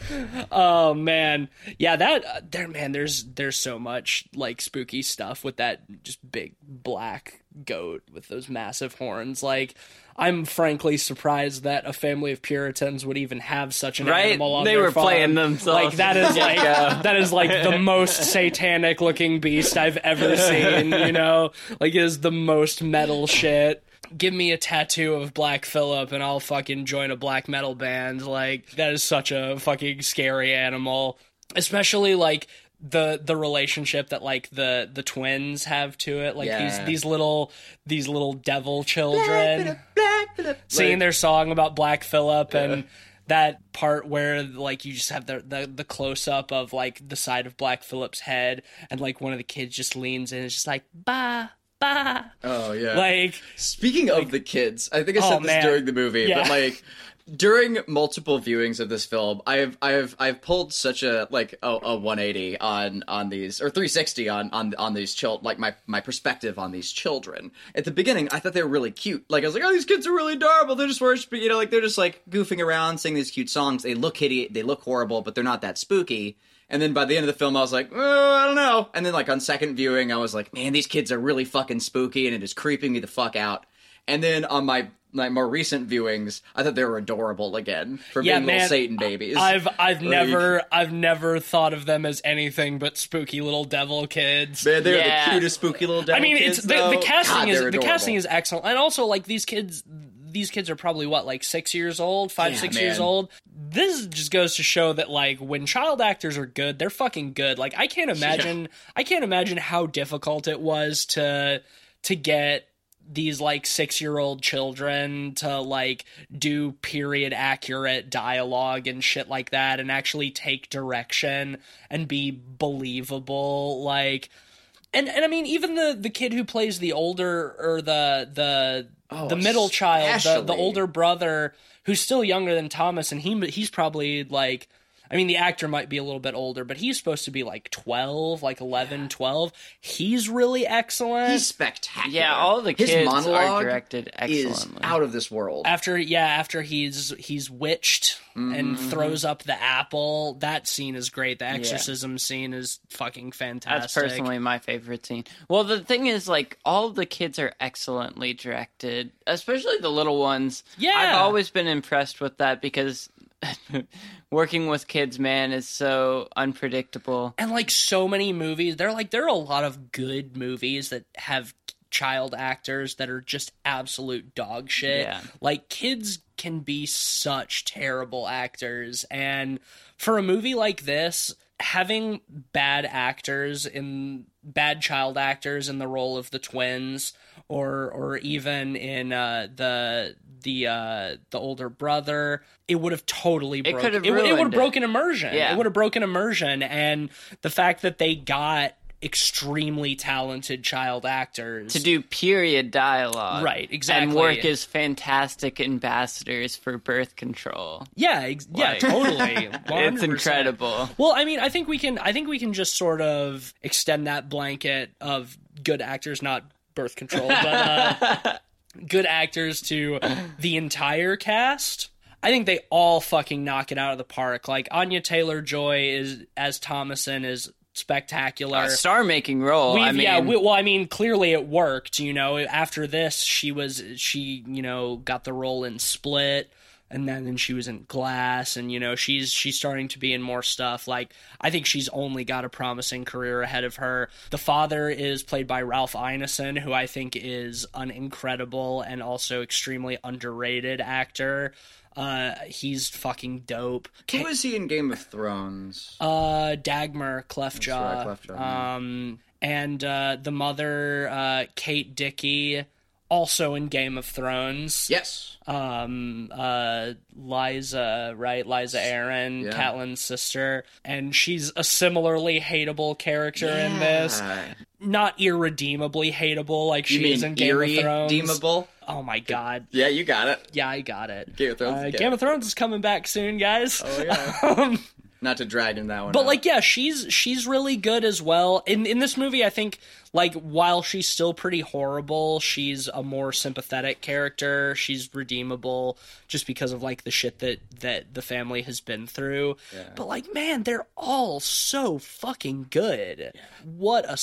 Oh man, yeah, that uh, there, man. There's there's so much like spooky stuff with that just big black goat with those massive horns. Like, I'm frankly surprised that a family of Puritans would even have such an Right? animal on They their were farm. playing themselves Like that is like that is like the most satanic looking beast I've ever seen. You know, like it is the most metal shit. Give me a tattoo of Black Phillip and I'll fucking join a black metal band. Like that is such a fucking scary animal. Especially like the the relationship that like the the twins have to it. Like Yeah. these these little these little devil children singing their song about Black Phillip and that part where like you just have the the, the close up of like the side of Black Phillip's head and like one of the kids just leans in and is just like ba Oh yeah. like Speaking of the kids, I think I oh, said Oh, this man. during the movie, Yeah. but like during multiple viewings of this film, I've I've I've pulled such a like a, a 180 on on these or 360 on on on these children, like my my perspective on these children. At the beginning, I thought they were really cute. Like I was like, oh, these kids are really adorable. They're just worshiping, you know, like they're just like goofing around, singing these cute songs. They look hideous, they look horrible, but they're not that spooky. And then by the end of the film, I was like, oh, I don't know. And then like on second viewing, I was like, man, these kids are really fucking spooky, and it is creeping me the fuck out. And then on my my more recent viewings, I thought they were adorable again for Yeah, being little Satan babies. I've I've Like- never I've never thought of them as anything but spooky little devil kids. Man, they're Yeah. the cutest spooky little devil I mean, kids, it's the, the casting God, is the casting is excellent, and also like these kids, these kids are probably what like six years old, five Yeah, six man. years old. This just goes to show that like when child actors are good, they're fucking good. Like I can't imagine, I can't imagine how difficult it was to to get these like six year old children to like do period accurate dialogue and shit like that and actually take direction and be believable like and and I mean even the the kid who plays the older or the the Oh, the middle child the, the older brother who's still younger than Thomas and he he's probably like I mean the actor might be a little bit older but he's supposed to be like 12 like 11 12 he's really excellent He's spectacular. Yeah, all the His kids monologue are directed is out of this world. after yeah after he's he's witched and Mm-hmm. throws up the apple that scene is great the exorcism scene is fucking fantastic That's personally my favorite scene. Well, the thing is, like, all the kids are excellently directed, especially the little ones. Yeah. I've always been impressed with that because working with kids, man, is so unpredictable. and like so many movies there are like there are a lot of good movies that have child actors that are just absolute dog shit Yeah. like kids can be such terrible actors and for a movie like this having bad actors in bad child actors in the role of the twins or or even in uh the the uh the older brother it would have totally broken could have it, it would have it. broken immersion Yeah. it would have broken immersion and the fact that they got extremely talented child actors To do period dialogue. Right, exactly. And work as fantastic ambassadors for birth control. yeah ex- yeah totally It's 100%. incredible. well i mean i think we can i think we can just sort of extend that blanket of good actors not birth control but uh, good actors to the entire cast I think they all fucking knock it out of the park. Like Anya Taylor Joy is as Thomasin is spectacular. A star making role. We've, I mean, yeah, we, well, I mean, clearly it worked. You know, after this, she was she, you know, got the role in Split. And then, then she was in Glass, and you know she's she's starting to be in more stuff. Like I think she's only got a promising career ahead of her. The father is played by Ralph Ineson, who I think is an incredible and also extremely underrated actor. Uh, he's fucking dope. Who is he in Game of Thrones? Uh, Dagmar Cleftjaw. right, Cleftjaw, yeah. Um, and uh, the mother, uh, Kate Dickie, also in Game of Thrones. Yes. Um, uh, Lysa, right? Lysa Arryn, Yeah. Catelyn's sister, and she's a similarly hateable character in this. Not irredeemably hateable like You she is in Game of Thrones. irredeemable? Oh my god. Yeah, you got it. Yeah, I got it. Game of Thrones Uh. Game of Thrones is coming back soon, guys. Oh yeah. um, Not to drag in that one. but out. like yeah she's she's really good as well. In in this movie i think like while she's still pretty horrible she's a more sympathetic character. She's redeemable just because of like the shit that that the family has been through. But like man they're all so fucking good. What a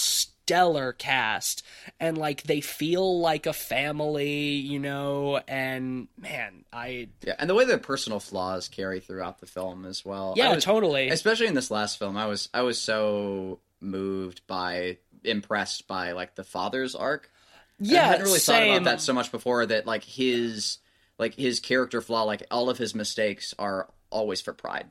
stellar cast and like they feel like a family you know and man i yeah, and the way the personal flaws carry throughout the film as well. yeah was- totally. especially in this last film i was i was so moved by impressed by like the father's arc. Yeah i hadn't really thought about that so much before that like his like his character flaw like all of his mistakes are always for pride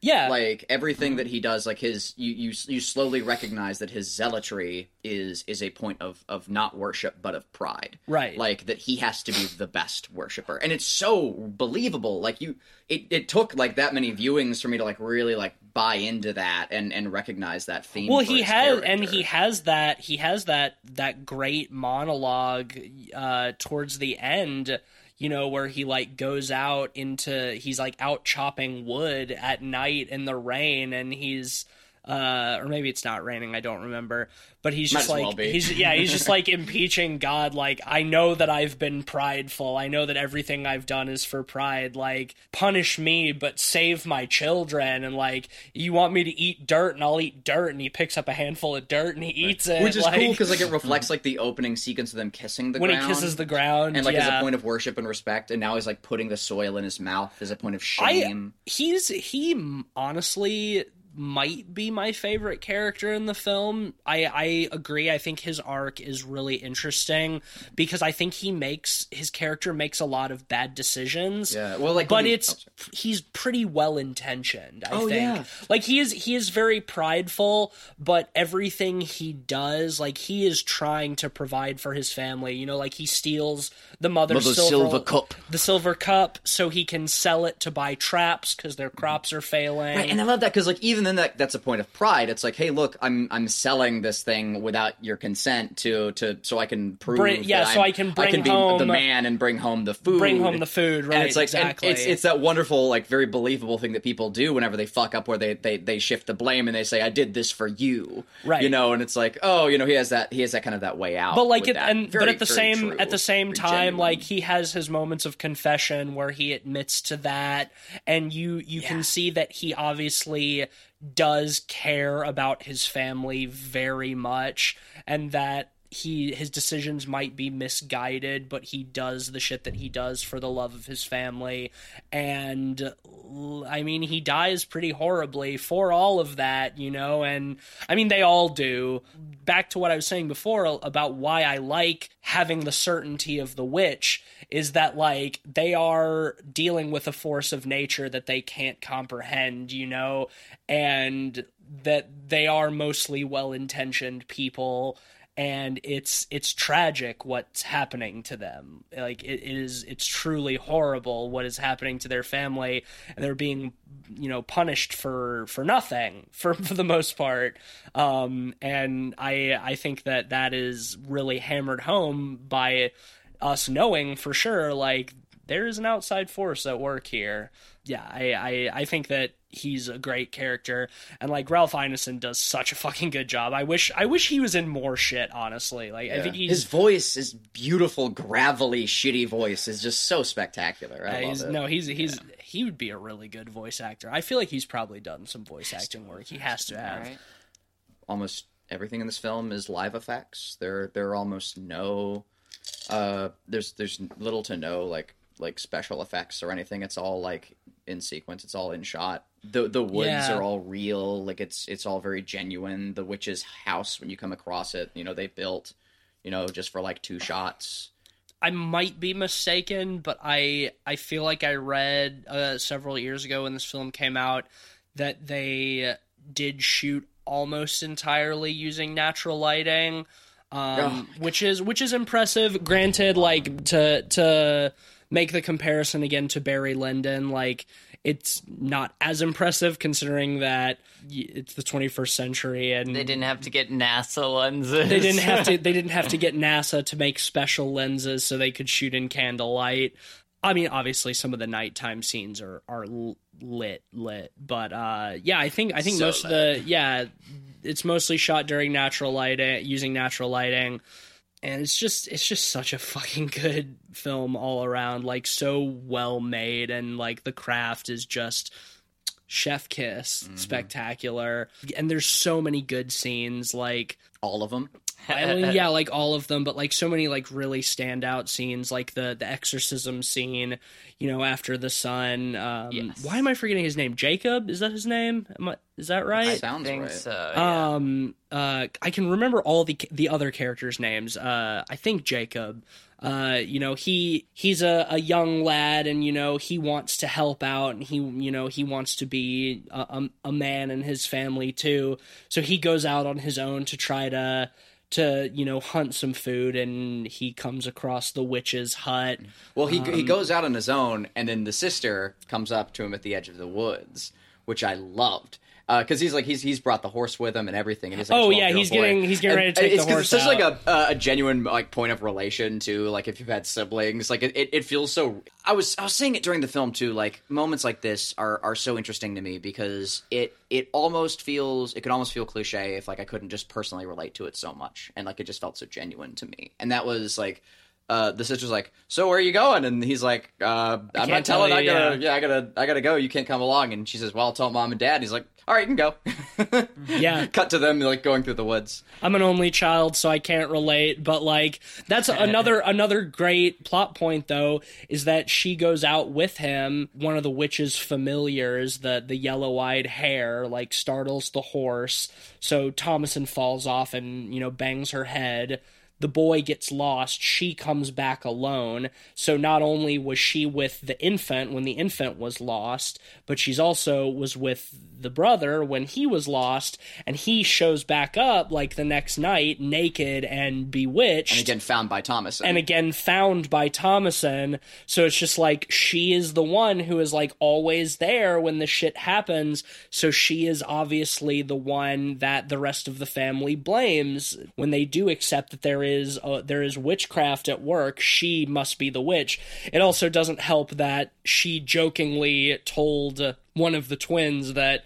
yeah. Like everything that he does like his you you you slowly recognize that his zealotry is is a point of of not worship but of pride. Right. like that he has to be the best worshiper. And it's so believable. Like you it, it took like that many viewings for me to like really like buy into that and and recognize that theme well he has and he has that he has that that great monologue uh towards the end you know where he like goes out into he's like out chopping wood at night in the rain and he's uh, or maybe it's not raining. I don't remember. But he's just well like be. he's yeah he's just like impeaching God. Like I know that I've been prideful. I know that everything I've done is for pride. Like punish me, but save my children. And like you want me to eat dirt, and I'll eat dirt. And he picks up a handful of dirt and he eats it. which is like, cool because like it reflects like the opening sequence of them kissing the ground. when ground he kisses the ground and like as a point of worship and respect and now he's like putting the soil in his mouth as a point of I shame he's he honestly might be my favorite character in the film. I I agree. I think his arc is really interesting because I think he makes his character makes a lot of bad decisions. yeah well like But he- it's oh, he's pretty well intentioned. I Oh, think. yeah. Like he is he is very prideful, but everything he does, like he is trying to provide for his family. You know, like he steals the mother's, Mother's silver, silver cup. the silver cup, so he can sell it to buy traps because their crops are failing. Right, and I love that because like even then that that's a point of pride. It's like, hey, look, I'm I'm selling this thing without your consent to to so I can prove Bring- yeah, so I'm- I can I bring can be home- the man and bring home the food. Bring home the food, right? And it's like exactly. it's it's that wonderful like very believable thing that people do whenever they fuck up where they they they shift the blame and they say I did this for you. Right. You know, and it's like, oh, you know, he has that he has that kind of that way out. but like it, and Very, but at the same true, at the same time genuine. like he has his moments of confession where he admits to that and you you Yeah. can see that he obviously does care about his family very much and that he his decisions might be misguided but he does the shit that he does for the love of his family. And I mean he dies pretty horribly for all of that you know and i mean they all do. Back to what i was saying before about why i like having the certainty of the witch is that like they are dealing with a force of nature that they can't comprehend you know and that they are mostly well-intentioned people and it's it's tragic what's happening to them. Like it is it's truly horrible what is happening to their family and they're being you know punished for for nothing for, for the most part. Um and i i think that that is really hammered home by us knowing for sure like there is an outside force at work here. Yeah i i, I think that he's a great character and like ralph ineson does such a fucking good job i wish i wish he was in more shit honestly like i think his voice, his beautiful, gravelly, shitty voice, is just so spectacular. I uh, love he's, it. no, he's he's he would be a really good voice actor. I feel like he's probably done some voice acting work. He has to have. Right? almost everything in this film is live effects. There there are almost no uh there's there's little to no like like special effects or anything. It's all like in sequence. It's all in shot. The the woods Yeah. are all real. Like it's it's all very genuine. The witch's house when you come across it, you know, they built, you know, just for like two shots. I might be mistaken, but I I feel like I read uh, several years ago when this film came out that they did shoot almost entirely using natural lighting, um, which is which is impressive. Granted, like to to make the comparison again to Barry Lyndon, like it's not as impressive considering that it's the 21st century and They didn't have to get NASA lenses. they didn't have to they didn't have to get NASA to make special lenses so they could shoot in candlelight. I mean, obviously some of the nighttime scenes are are lit lit, but uh yeah, I think I think So most of the yeah, it's mostly shot during natural lighting using natural lighting. And it's just it's just such a fucking good film all around, like so well made and like the craft is just chef kiss mm-hmm. spectacular and there's so many good scenes like All of them. I mean, yeah, like all of them, but like so many like really standout scenes, like the the exorcism scene, you know, after the son. Um, Yes. Why am I forgetting his name? Jacob is that his name? Am I, is that right? Sounds think right. so. yeah. Um, uh, I can remember all the the other characters' names. Uh, I think Jacob. Uh, you know, he he's a, a young lad, and you know he wants to help out, and he you know he wants to be a, a, a man in his family too. So he goes out on his own to try to to you know hunt some food, and he comes across the witch's hut. Well, he Um, he goes out on his own, and then the sister comes up to him at the edge of the woods, which I loved. Uh, because he's like he's he's brought the horse with him and everything. And he's like Oh, yeah, 12-year-old he's boy. getting- he's getting And- ready to take it's, the horse It's such like a a genuine like point of relation to Like if you've had siblings, like it, it, it feels so. I was I was saying it during the film too. Like moments like this are are so interesting to me because it it almost feels it could almost feel cliche if like I couldn't just personally relate to it so much and like it just felt so genuine to me. And that was like. Uh, the sister's like, so where are you going? And he's like, uh, I'm not tell telling. I gotta, yeah. yeah, I gotta, I gotta go. You can't come along. And she says, well, I'll tell mom and dad. And he's like, all right, you can go. Yeah. Cut to them like going through the woods. I'm an only child, so I can't relate. But like, that's another another great plot point, though, is that she goes out with him. One of the witch's familiars, the the yellow eyed hare, like startles the horse. So Thomasin falls off and you know bangs her head. The boy gets lost. She comes back alone. So not only was she with the infant when the infant was lost, but she's also was with the brother when he was lost, and he shows back up like the next night, naked and bewitched And again, found by Thomas. and again found by Thomasin. So it's just like she is the one who is like always there when the shit happens. So she is obviously the one that the rest of the family blames when they do accept that there is uh, there is witchcraft at work. She must be the witch. It also doesn't help that she jokingly told one of the twins that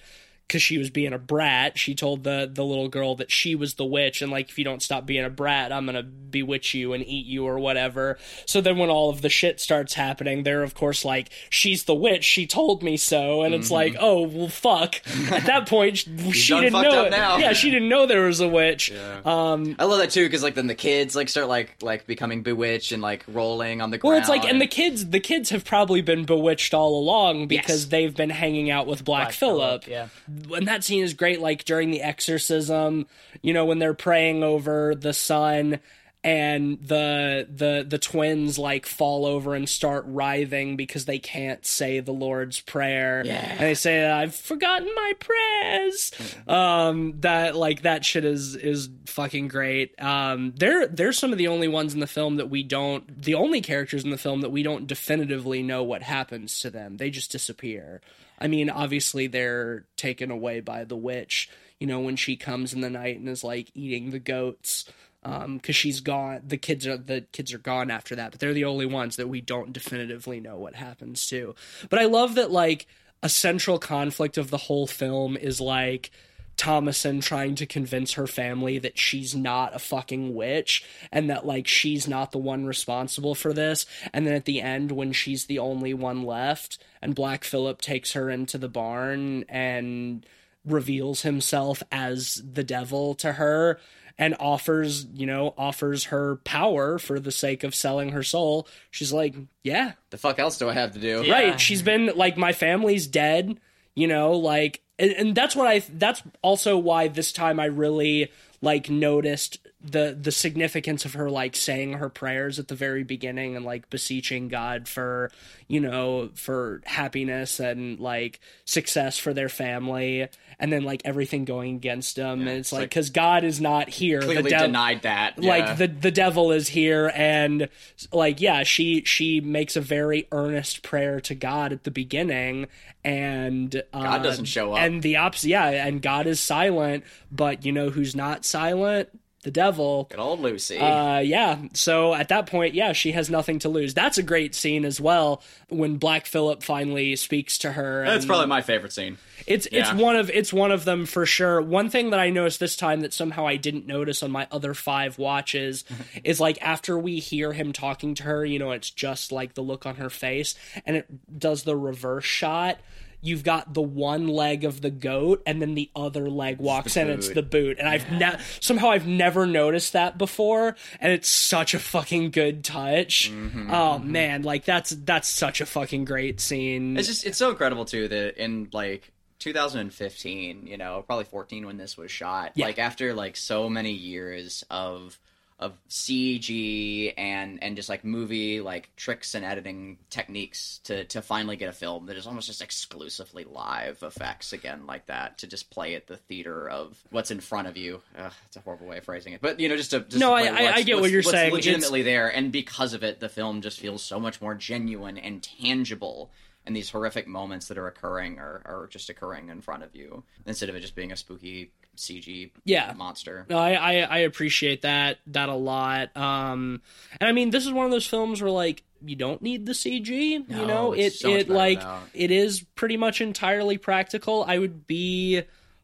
because she was being a brat, she told the the little girl that she was the witch, and like if you don't stop being a brat, I'm gonna bewitch you and eat you or whatever. So then when all of the shit starts happening, they're of course like, she's the witch, she told me so, and it's like, oh well, fuck. At that point, she Mm-hmm. didn't know. it. now. Yeah, she didn't know there was a witch. Um, I love that too because like then the kids like start like like becoming bewitched and like rolling on the ground. well, it's like, and the kids, the kids have probably been bewitched all along because Yes. they've been hanging out with Black, Black Phillip. Yeah. And that scene is great like during the exorcism you know when they're praying over the son and the the the twins like fall over and start writhing because they can't say the lord's prayer. Yeah. and they say i've forgotten my prayers. Um that like that shit is is fucking great. Um they're they're some of the only ones in the film that we don't the only characters in the film that we don't definitively know what happens to them. They just disappear I mean, obviously they're taken away by the witch, you know, when she comes in the night and is like eating the goats. Um, cause she's gone. The kids are the kids are gone after that, but they're the only ones that we don't definitively know what happens to. But I love that like a central conflict of the whole film is like Thomasin trying to convince her family that she's not a fucking witch and that like she's not the one responsible for this. And then at the end, when she's the only one left, and Black Phillip takes her into the barn and reveals himself as the devil to her and offers, you know, offers her power for the sake of selling her soul. She's like, yeah, The fuck else do I have to do? Yeah. right. She's been like, my family's dead, you know, like, and, and that's what I, that's also why this time I really like noticed the the significance of her like saying her prayers at the very beginning and like beseeching God for you know for happiness and like success for their family and then like everything going against them and it's, it's like like- because God is not here the Clearly denied that. Yeah. like the the devil is here and like yeah she she makes a very earnest prayer to god at the beginning and uh, God doesn't show up. and the opposite yeah and god is silent but you know who's not silent the devil Good old Lucy. uh, yeah. So at that point, yeah, she has nothing to lose. That's a great scene as well when Black Phillip finally speaks to her. That's probably my favorite scene. it's it's one of it's one of them for sure. One thing that I noticed this time that somehow I didn't notice on my other five watches is like after we hear him talking to her, you know, it's just like the look on her face, and it does the reverse shot. You've got the one leg of the goat, and then the other leg walks in. It's the boot, and I've ne- somehow I've never noticed that before, and it's such a fucking good touch. Mm-hmm, oh mm-hmm. man, like that's that's such a fucking great scene. It's just it's so incredible too that in like 2015, you know, probably 14 when this was shot. Yeah. Like after like so many years of of CG and and just like movie like tricks and editing techniques to to finally get a film that is almost just exclusively live effects again like that to just play at the theater of what's in front of you. Ugh, it's a horrible way of phrasing it, but you know, just to just No, to I- I- get what you're saying. It's- Legitimately there, and because of it, the film just feels so much more genuine and tangible. And these horrific moments that are occurring are, are just occurring in front of you instead of it just being a spooky CG Yeah. monster. No, I, I I appreciate that that a lot. Um, and I mean, this is one of those films where like you don't need the CG. you No, know, it so it like it is pretty much entirely practical. I would be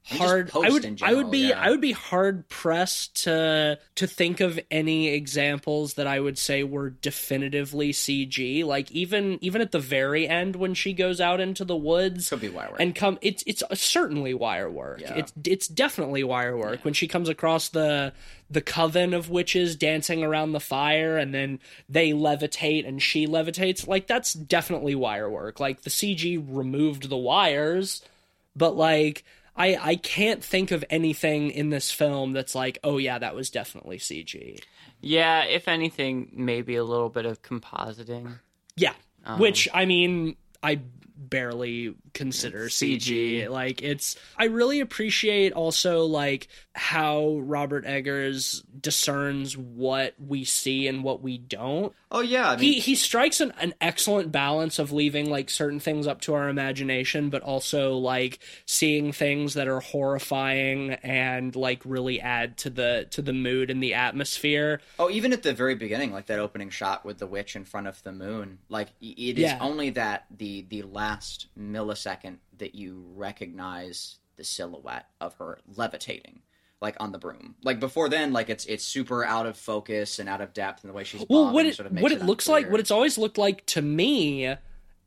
hard. I would in I would be yeah. I would be hard pressed to to think of any examples that I would say were definitively CG. Like even even at the very end when she goes out into the woods Could be wire work. and come it's it's certainly wire work Yeah. it's it's definitely wire work when she comes across the the coven of witches dancing around the fire and then they levitate and she levitates like that's definitely wire work like the cg removed the wires but like I, I can't think of anything in this film that's like, oh yeah, that was definitely CG. Yeah, if anything, maybe a little bit of compositing. Yeah. Um, which I mean, I barely consider CG. CG. Like it's I really appreciate also like how Robert Eggers discerns what we see and what we don't. oh yeah, I mean, He he strikes an, an excellent balance of leaving like certain things up to our imagination, but also like seeing things that are horrifying and like really add to the to the mood and the atmosphere. Oh, even at the very beginning, like that opening shot with the witch in front of the moon, like it is Yeah. only that the the last millisecond that you recognize the silhouette of her levitating, like on the broom. Like before then, like it's it's super out of focus and out of depth, and the way she's well what it sort of what it looks like what it's always looked like to me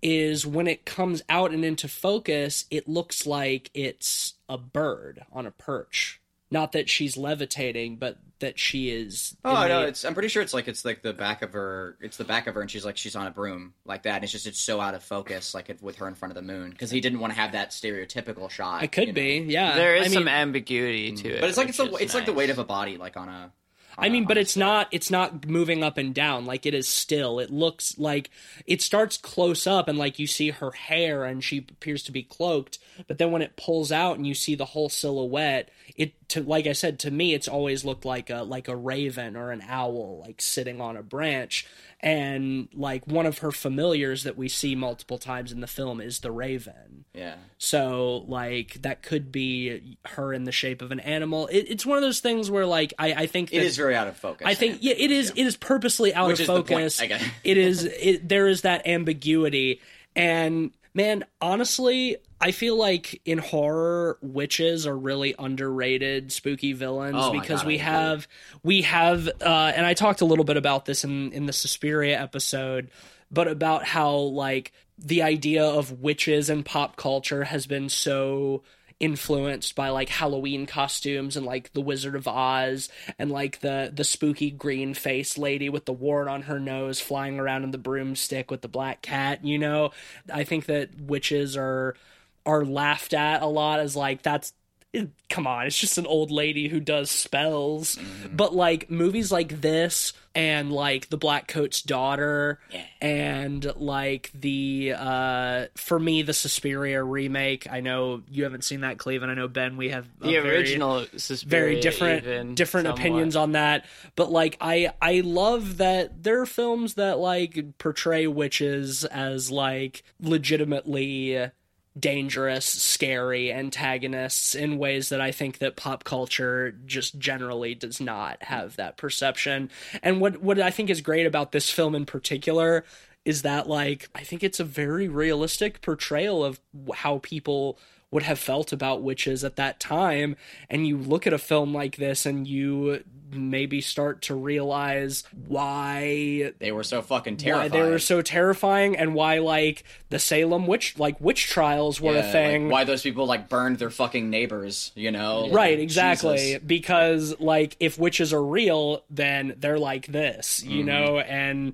is when it comes out and into focus it looks like it's a bird on a perch not that she's levitating but that she is Oh in no, the- it's I'm pretty sure it's like it's like the back of her. It's the back of her, and she's like she's on a broom like that. And it's just it's so out of focus, like it, with her in front of the moon, because he didn't want to have that stereotypical shot. it could you know? be yeah there is I mean, some ambiguity to mm. it, but it's like it's which the is it's like the weight of a body, like on a. I mean, but it's not it's not moving up and down like it is still. It looks like it starts close up and like you see her hair and she appears to be cloaked, but then when it pulls out and you see the whole silhouette, it to like I said to me it's always looked like a like a raven or an owl like sitting on a branch and like one of her familiars that we see multiple times in the film is the raven. Yeah. So like that could be her in the shape of an animal. It, it's one of those things where like I, I think It that- is very out of focus. I think yeah, it is. It is purposely out Which of is focus. It is. It, there is that ambiguity, and man, honestly, I feel like in horror, witches are really underrated, spooky villains Oh because God, we have we have, uh, and I talked a little bit about this in in the Suspiria episode, but about how like the idea of witches in pop culture has been so influenced by like Halloween costumes and like the Wizard of Oz and like the the spooky green faced lady with the wart on her nose flying around in the broomstick with the black cat, you know. I think that witches are are laughed at a lot as like that's it, come on, it's just an old lady who does spells. But like movies like this and like The Black Coat's Daughter and like the uh for me the Suspiria remake. I know you haven't seen that, Cleveland. I know Ben. We have The very- original Suspiria very different even different somewhat. opinions on that but like i i love that there are films that like portray witches as like legitimately dangerous scary antagonists in ways that i think that pop culture just generally does not have that perception. And what what i think is great about this film in particular is that like i think it's a very realistic portrayal of how people would have felt about witches at that time. And you look at a film like this and you maybe start to realize why They were so fucking why they were so terrifying and why like the Salem witch like witch trials were Yeah, a like, thing why those people like burned their fucking neighbors, you know? Right, exactly. Jesus. Because like if witches are real, then they're like this, you Mm-hmm. know, and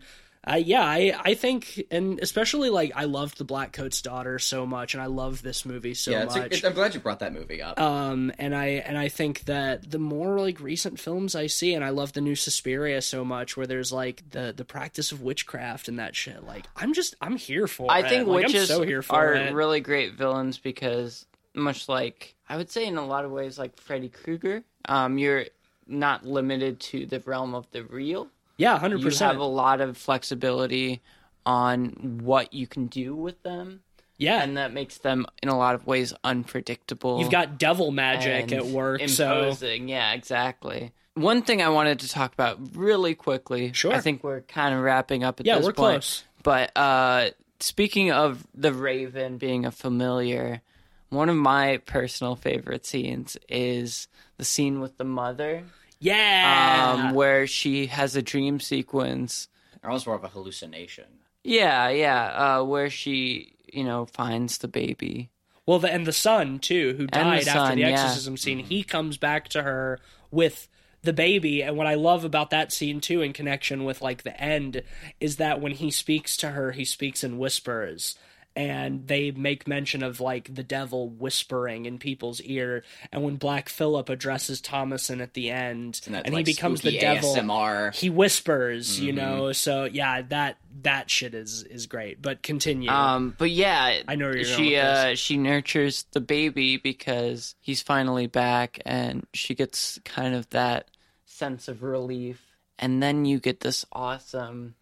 uh, yeah, I I think and especially like I loved the Black Coat's daughter so much and I love this movie so Yeah, it's a, much. it, I'm glad you brought that movie up. um and I and I think that the more like recent films I see and I love the new Suspiria so much where there's like the the practice of witchcraft and that shit like I'm just I'm here for I it. think like, witches I'm so here for are it. really great villains because, much like I would say in a lot of ways, like Freddy Krueger, um, you're not limited to the realm of the real. Yeah, 100%. You have a lot of flexibility on what you can do with them, yeah. and that makes them in a lot of ways unpredictable. You've got devil magic at work, so imposing. Yeah, exactly. One thing I wanted to talk about really quickly. Sure. I think we're kind of wrapping up at Yeah, this we're point. close. But uh, speaking of the Raven being a familiar, one of my personal favorite scenes is the scene with the mother, yeah. um, where she has a dream sequence. Or almost more of a hallucination. Yeah, yeah, uh, where she, you know, finds the baby. Well, the, and the son too, who died after son, the yeah. exorcism scene, he comes back to her with the baby. And what I love about that scene too, in connection with like the end, is that when he speaks to her, he speaks in whispers. And they make mention of like the devil whispering in people's ear. And when Black Phillip addresses Thomasin at the end, And, and, that, he becomes the devil, ASMR. he whispers, you Mm-hmm. know. So yeah, that that shit is is great. But continue. Um, but yeah, I know you're she uh she nurtures the baby because he's finally back, and she gets kind of that sense of relief, and then you get this awesome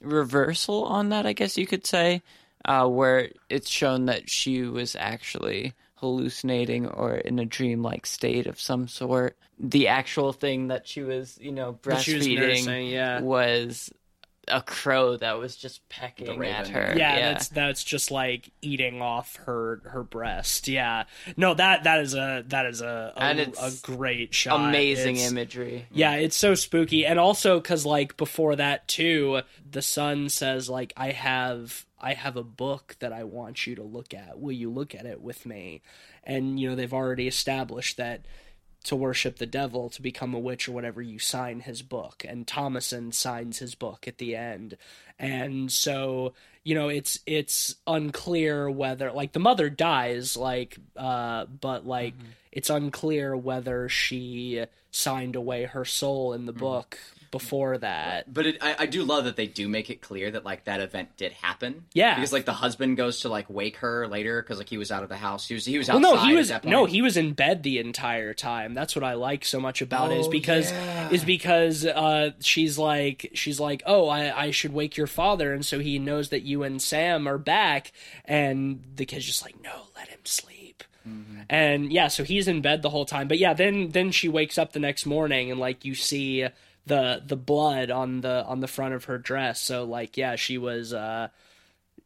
reversal on that, I guess you could say, uh, where it's shown that she was actually hallucinating or in a dreamlike state of some sort. The actual thing that she was, you know, she was breastfeeding nursing, yeah. was a crow that was just pecking at her. yeah, that's that's just like eating off her her breast. Yeah, no that that is a that is a a, And a great shot. amazing It's- imagery. Yeah, it's so spooky, and also because like before that too, the son says like I have I have a book that I want you to look at. Will you look at it with me? And you know they've already established that to worship the devil, to become a witch or whatever, you sign his book. And Thomasin signs his book at the end. And so, you know, it's it's unclear whether like the mother dies, like uh but like it's unclear whether she signed away her soul in the book before that. But it, I, I do love that they do make it clear that like that event did happen. Yeah. because like the husband goes to like wake her later because like he was out of the house. He was he was Well, outside. no, he was at that no, he was in bed the entire time. That's what I like so much about it is Oh, because yeah. is because uh, she's like she's like, oh, I, I should wake your father, and so he knows that you and Sam are back, and the kid's just like, no, let him sleep. Mm-hmm. And yeah, so he's in bed the whole time. But yeah, then then she wakes up the next morning and like you see the the blood on the on the front of her dress. So like yeah, she was uh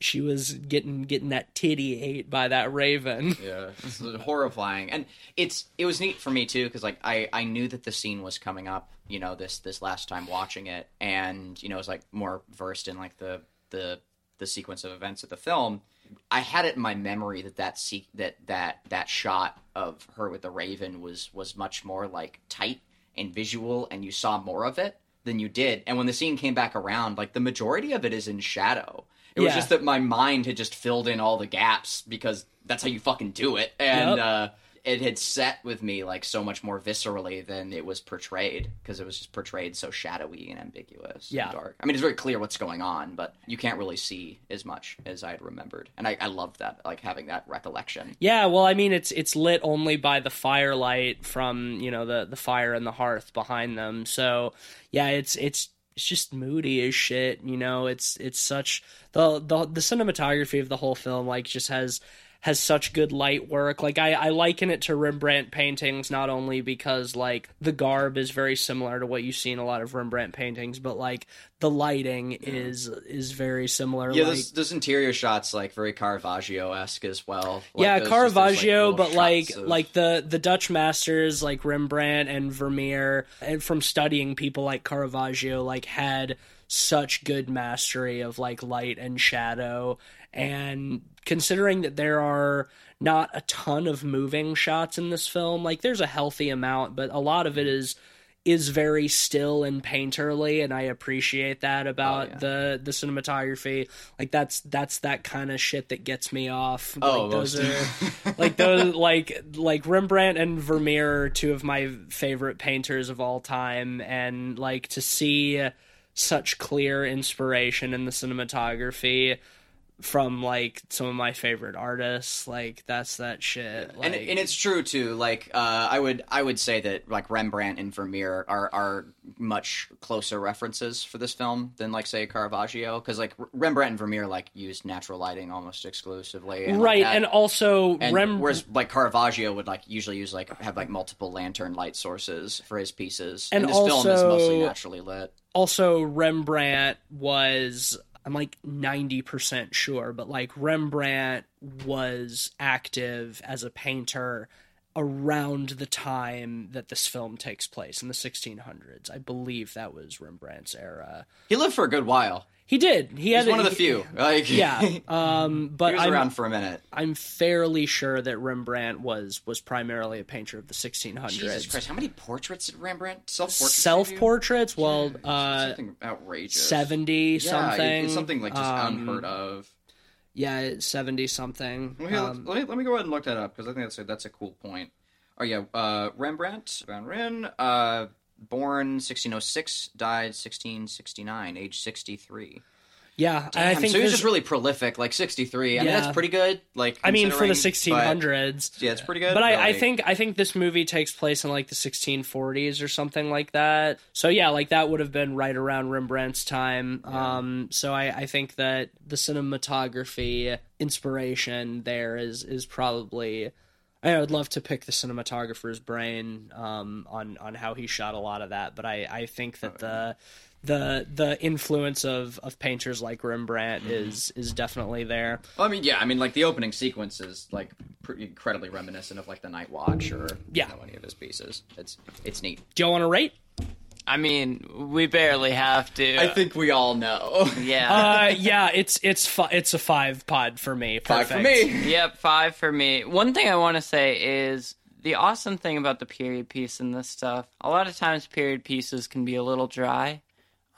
she was getting getting that titty ate by that raven. Yeah, it's horrifying, and it's it was neat for me too because like I I knew that the scene was coming up, you know, this this last time watching it, and you know, I was like more versed in like the the the sequence of events of the film, I had it in my memory that that se- that that that shot of her with the raven was was much more like tight and visual, and you saw more of it than you did. And when the scene came back around, like the majority of it is in shadow. It was just that my mind had just filled in all the gaps because that's how you fucking do it, and Yep. uh, it had set with me like so much more viscerally than it was portrayed because it was just portrayed so shadowy and ambiguous Yeah. and dark. I mean, it's very clear what's going on, but you can't really see as much as I had remembered, and I, I loved that, like having that recollection. Yeah, well, I mean, it's it's lit only by the firelight from you know the the fire and the hearth behind them. So yeah, it's it's it's just moody as shit. You know, it's it's such the the the cinematography of the whole film like just has has such good light work. Like I, I liken it to Rembrandt paintings not only because like the garb is very similar to what you see in a lot of Rembrandt paintings, but like the lighting is is very similar. Yeah, like, those, those interior shots like very Caravaggio esque as well. Like, yeah, those- just those, Caravaggio, but like of- like the the Dutch masters like Rembrandt and Vermeer, and from studying people like Caravaggio, like had such good mastery of like light and shadow, and considering that there are not a ton of moving shots in this film, like there's a healthy amount, but a lot of it is is very still and painterly and I appreciate that about Oh, yeah. the the cinematography. Like that's that's that kind of shit that gets me off. Oh, like those are like those like like Rembrandt and Vermeer are two of my favorite painters of all time and like to see such clear inspiration in the cinematography from like some of my favorite artists like that's that shit like, and and it's true too. Like uh, I would I would say that like Rembrandt and Vermeer are are much closer references for this film than like say Caravaggio because like Rembrandt and Vermeer like used natural lighting almost exclusively. And, right that- and also and Rem- whereas like Caravaggio would like usually use like have like multiple lantern light sources for his pieces, And and, this film is mostly naturally lit. also Rembrandt was I'm like 90% sure, but like Rembrandt was active as a painter around the time that this film takes place in the 1600s. I believe that was Rembrandt's era. He lived for a good while. He did. He had He's one of the few. Like Yeah. Um he but was I'm, around for a minute. I'm fairly sure that Rembrandt was was primarily a painter of the 1600s. Jesus Christ, how many portraits did Rembrandt self portraits? Self portraits, well, uh something outrageous. 70 Yeah, something. Something like just Um, unheard of. Yeah, 70 something. Let me, Um, let, me, let me go ahead and look that up because I think that's a, that's a cool point. Oh yeah, uh, Rembrandt Van Rijn, uh, born 1606, died 1669, age 63. yeah, and I think so he was just really prolific, like 63. I mean, Yeah. that's pretty good. Like I mean, for the 1600s. but- yeah, it's pretty good. But I, I think I think this movie takes place in like the 1640s or something like that. So yeah, like that would have been right around Rembrandt's time. Um, so I, I think that the cinematography inspiration there is is probably. I would love to pick the cinematographer's brain um, on on how he shot a lot of that, but I, I think that the the the influence of, of painters like Rembrandt is is definitely there. Well, I mean, yeah, I mean, like the opening sequence is like incredibly reminiscent of like the Night Watch or Yeah. you know, any of his pieces. It's it's neat. Do you want to rate? I mean, we barely have to. I think we all know. Yeah. uh, yeah, it's it's fi- it's a five pod for me. Five for me. Yep, five for me. One thing I want to say is the awesome thing about the period piece and this stuff. A lot of times, period pieces can be a little dry.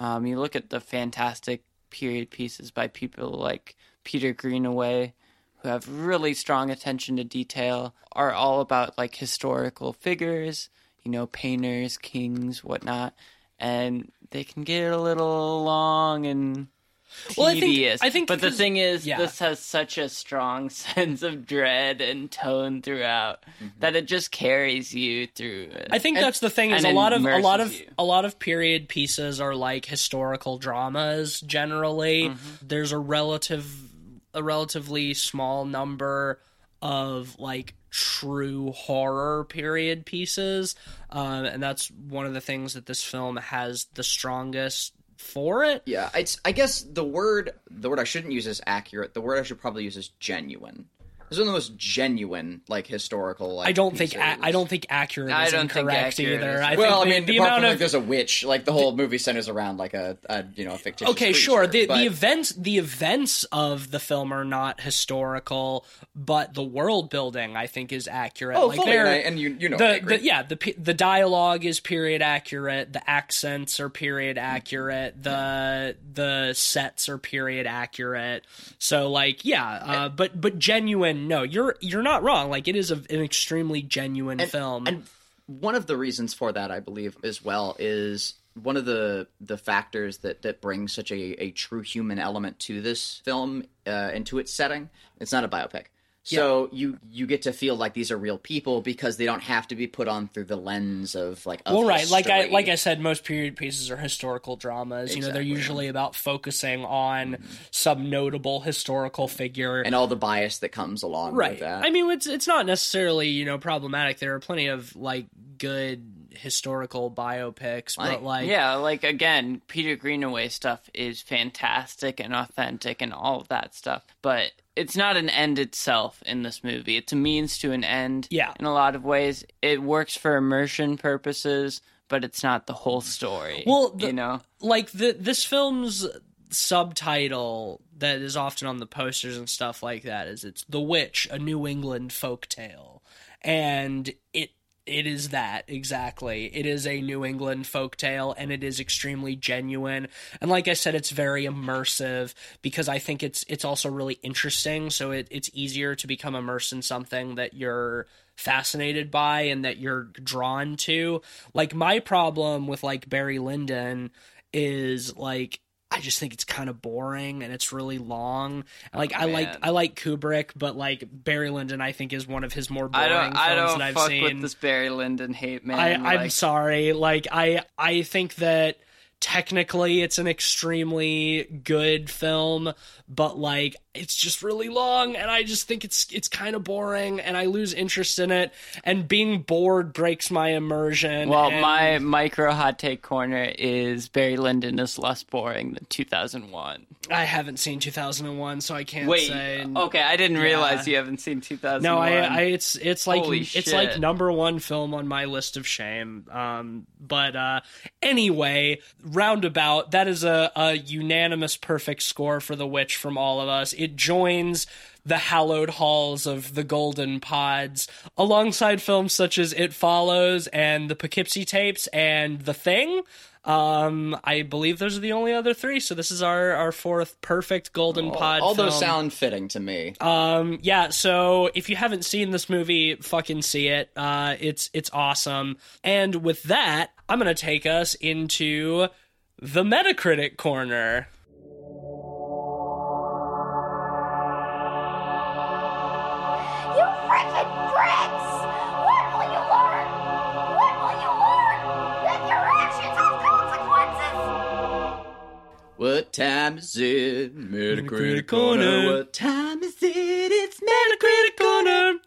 Um, you look at the fantastic period pieces by people like Peter Greenaway, who have really strong attention to detail, are all about like historical figures, you know, painters, kings, whatnot, and they can get a little long and Well, I think- tedious. I think but the thing is, yeah. this has such a strong sense of dread and tone throughout that it just carries you through it. I think that's the thing is a lot of a lot of you. a lot of period pieces are like historical dramas generally. Mm-hmm. There's a relative a relatively small number of like true horror period pieces. Um, and that's one of the things that this film has the strongest for it. Yeah, it's. I guess the word the word I shouldn't use is accurate. The word I should probably use is genuine. This is one of the most genuine, like historical. Like, I don't think pieces. a- I don't think accurate I is don't think accurate either. is- I Well, I mean, the, the apart amount from, like there's a witch, like the whole movie centers around like a, a you know a fictitious. okay, sure. The but- the events the events of the film are not historical, but the world building I think is accurate. Oh, like fully, and, I, and you you know I the, agree. the yeah the the dialogue is period accurate the accents are period accurate the the sets are period accurate so like yeah uh, but but genuine no you're you're not wrong like it is a, an extremely genuine film And one of the reasons for that, I believe, as well, is one of the the factors that that brings such a, a true human element to this film uh, and to its setting. It's not a biopic. So you you get to feel like these are real people because they don't have to be put on through the lens of like of well right. Like i like i said most period pieces are historical dramas. You know they're usually about focusing on mm-hmm. some notable historical figure. And all the bias that comes along right. with that. i mean it's it's not necessarily you know problematic. There are plenty of like good historical biopics but Like- like yeah, like again, Peter Greenaway stuff is fantastic and authentic and all of that stuff, but it's not an end itself in this movie. It's a means to an end. Yeah. in a lot of ways, it works for immersion purposes, but it's not the whole story. Well, the- you know, like the this film's subtitle that is often on the posters and stuff like that is it's The Witch, a New England folk tale. And it it is that exactly. It is a New England folk tale and it is extremely genuine. And like I said it's very immersive because I think it's it's also really interesting so it, it's easier to become immersed in something that you're fascinated by and that you're drawn to. Like my problem with like Barry Lyndon is like I just think it's kind of boring and it's really long. Like oh, I like. I like Kubrick, but like Barry Lyndon, I think is one of his more boring I don't, I films don't that I've fuck seen. with this Barry Lyndon hate, man. I, I'm sorry. Like I I think that technically it's an extremely good film, but like it's just really long and I just think it's it's kind of boring and I lose interest in it and being bored breaks my immersion. Well, and- my micro hot take corner is Barry Lyndon is less boring than 2001. I haven't seen 2001 so I can't Wait, say okay, I didn't realize you haven't seen 2001. No, I, I it's it's like Holy it's like number one film on my list of shame. Um, but uh, anyway, roundabout that is a, a unanimous perfect score for The Witch from all of us. It joins the hallowed halls of the Golden Pods alongside films such as It Follows and the Poughkeepsie Tapes and The Thing. Um, I believe those are the only other three. So this is our our fourth perfect Golden Pod. all those sound fitting to me. Um, yeah, so if you haven't seen this movie, fucking see it. Uh, it's it's awesome. And with that, I'm gonna take us into the Metacritic corner. What time is it? Metacritic corner. What time is it? It's Metacritic corner.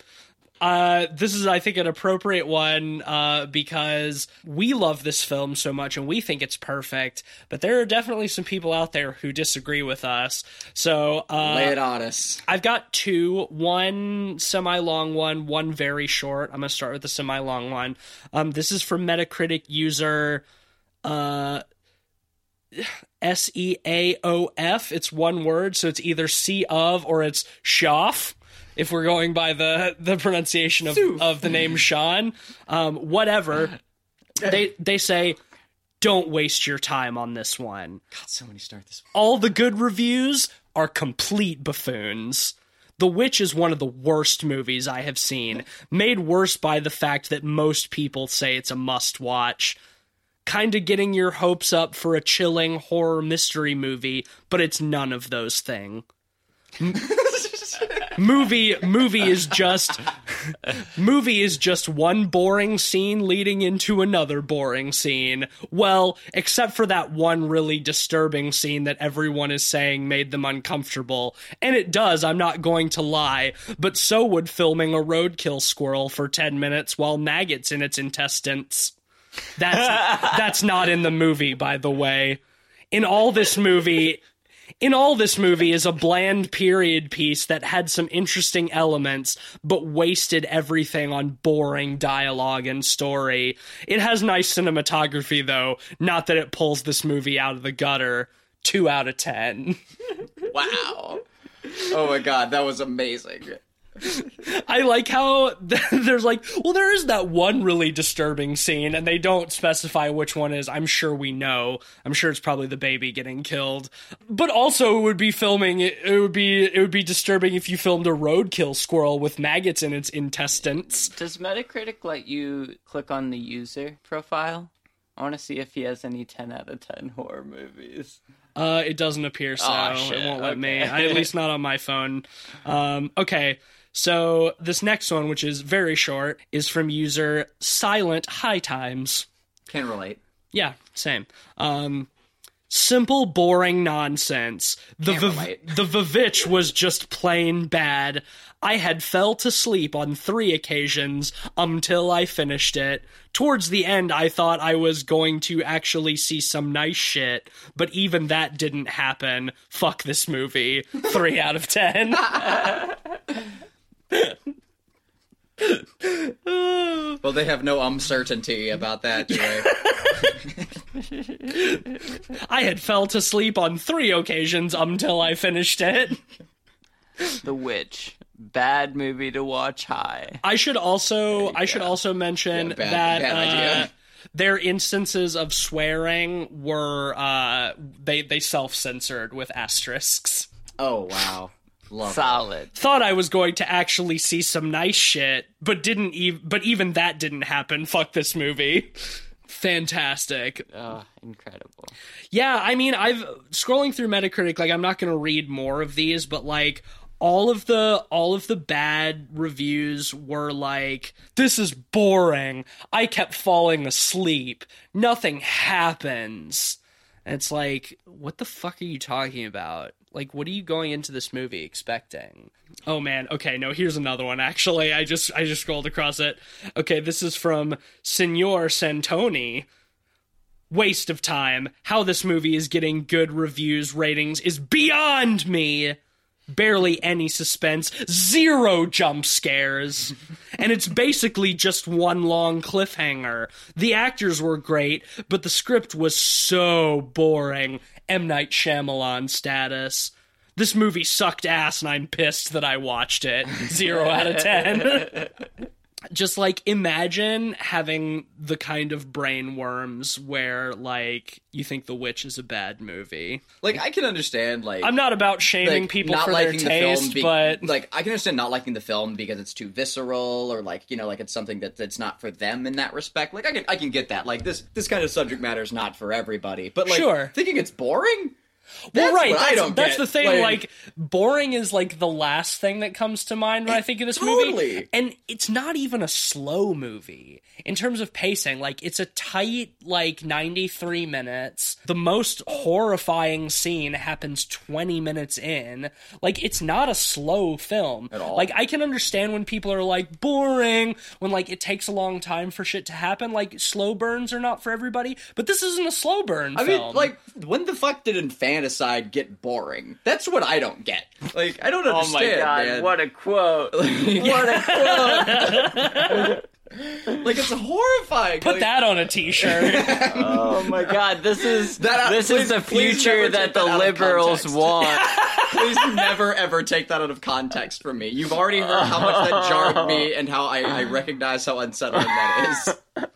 Uh, this is, I think, an appropriate one uh, because we love this film so much and we think it's perfect. But there are definitely some people out there who disagree with us. So uh, Lay it on us. I've got two, one semi long one, one very short. I'm going to start with the semi long one. Um, this is from Metacritic user uh, S E A O F. It's one word, so it's either C of or it's Schaff. If we're going by the the pronunciation of, of the name Sean, um, whatever they they say, don't waste your time on this one God, somebody start this. all the good reviews are complete buffoons. The Witch is one of the worst movies I have seen, made worse by the fact that most people say it's a must watch. Kinda getting your hopes up for a chilling horror mystery movie, but it's none of those things. movie movie is just movie is just one boring scene leading into another boring scene. Well, except for that one really disturbing scene that everyone is saying made them uncomfortable. And it does, I'm not going to lie, but so would filming a roadkill squirrel for 10 minutes while maggots in its intestines. That's that's not in the movie, by the way. In all this movie, in all this movie is a bland period piece that had some interesting elements but wasted everything on boring dialogue and story. It has nice cinematography though, not that it pulls this movie out of the gutter. 2 out of 10. Wow. Oh my god, that was amazing. I like how there's like, well, there is that one really disturbing scene, and they don't specify which one is. I'm sure we know. I'm sure it's probably the baby getting killed. But also, it would be filming. It, it would be it would be disturbing if you filmed a roadkill squirrel with maggots in its intestines. Does Metacritic let you click on the user profile? I want to see if he has any 10 out of 10 horror movies. Uh, it doesn't appear so. Aw, it won't let me. I, at least not on my phone. Um, okay. So this next one, which is very short, is from user Silent High Times. Can relate. Yeah, same. Um, simple, boring nonsense. The relate. the Vivitch was just plain bad. I had fell to sleep on three occasions until I finished it. Towards the end, I thought I was going to actually see some nice shit, but even that didn't happen. Fuck this movie. Three out of ten. Well, they have no uncertainty about that, do they? I had fell to sleep on three occasions until I finished it. The Witch. Bad movie to watch high. I should also I should also mention Yeah, bad- that bad uh, their instances of swearing were uh, they they self censored with asterisks. Oh wow. Love it. Solid. Thought I was going to actually see some nice shit, but didn't even but even that didn't happen. Fuck this movie. Fantastic. Oh, incredible. Yeah, I mean, I've scrolling through Metacritic. Like, I'm not going to read more of these, but like all of the all of the bad reviews were like, "This is boring. I kept falling asleep. Nothing happens." And it's like, what the fuck are you talking about? Like, what are you going into this movie expecting? Oh man, okay, no, here's another one. Actually, I just I just scrolled across it. Okay, this is from Signor Santoni waste of time. How this movie is getting good reviews, ratings is beyond me. Barely any suspense, zero jump scares. and it's basically just one long cliffhanger. The actors were great, but the script was so boring. M. Night Shyamalan status. This movie sucked ass, and I'm pissed that I watched it. Zero out of ten. just like imagine having the kind of brain worms where like you think the witch is a bad movie Like I can understand like i'm not about shaming like, people for their the taste film be- but like I can understand not liking the film because it's too visceral or like you know like it's something that that's not for them in that respect. Like I can I can get that. Like this this kind of subject matter is not for everybody. But like Sure. thinking it's boring. Well That's right what I don't that's get. the thing Like- like, boring is like the last thing that comes to mind when i think of this Totally. movie and it's not even a slow movie in terms of pacing. Like it's a tight like 93 minutes. The most horrifying scene happens 20 minutes in. Like it's not a slow film. At all. like i can understand when people are like boring when like it takes a long time for shit to happen. Like slow burns are not for everybody but this isn't a slow burn I film. mean, like, when the fuck did Infanticide get boring? That's what I don't get. Like, I don't understand. Oh my god, man. what a quote. what a quote! like, it's horrifying. put like, that on a t-shirt oh my god, this is That- uh, this please- is the future never that the that liberals want. Please never ever take that out of context from me. You've already heard how much that jarred me and how I, I recognize how unsettling that is.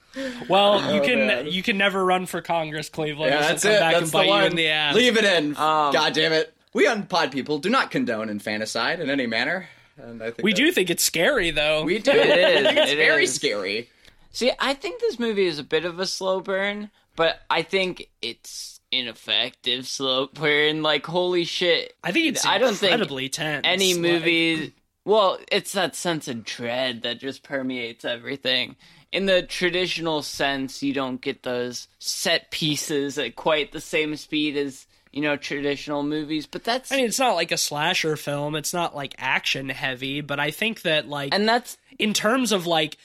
Well, you can Oh, man. you can never run for Congress, Cleveland. Yeah, that's come it. back That's and the one. the. Leave it in. Um, God damn it. We on Pod People do not condone infanticide in any manner. And I think We do think it's scary, though. We do. It is, it's it very is. scary. See, I think this movie is a bit of a slow burn, but I think it's ineffective slow burn. Like, holy shit. I think it's I don't think incredibly tense. any Like, movie well it's that sense of dread that just permeates everything in the traditional sense you don't get those set pieces at quite the same speed as you know traditional movies but that's I mean, it's not like a slasher film. It's not like action heavy, but I think that like and that's in terms of like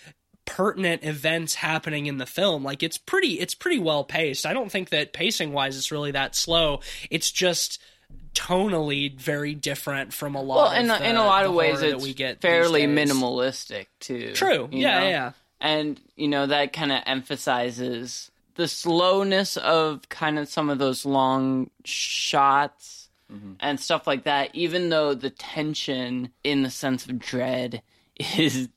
pertinent events happening in the film like it's pretty it's pretty well paced i don't think that pacing wise it's really that slow it's just tonally very different from a lot. Well, of in, the, in a lot of ways, it's we get fairly minimalistic too. True. Yeah, yeah, yeah. And you know that kind of emphasizes the slowness of kind of some of those long shots Mm-hmm. and stuff like that even though the tension in the sense of dread is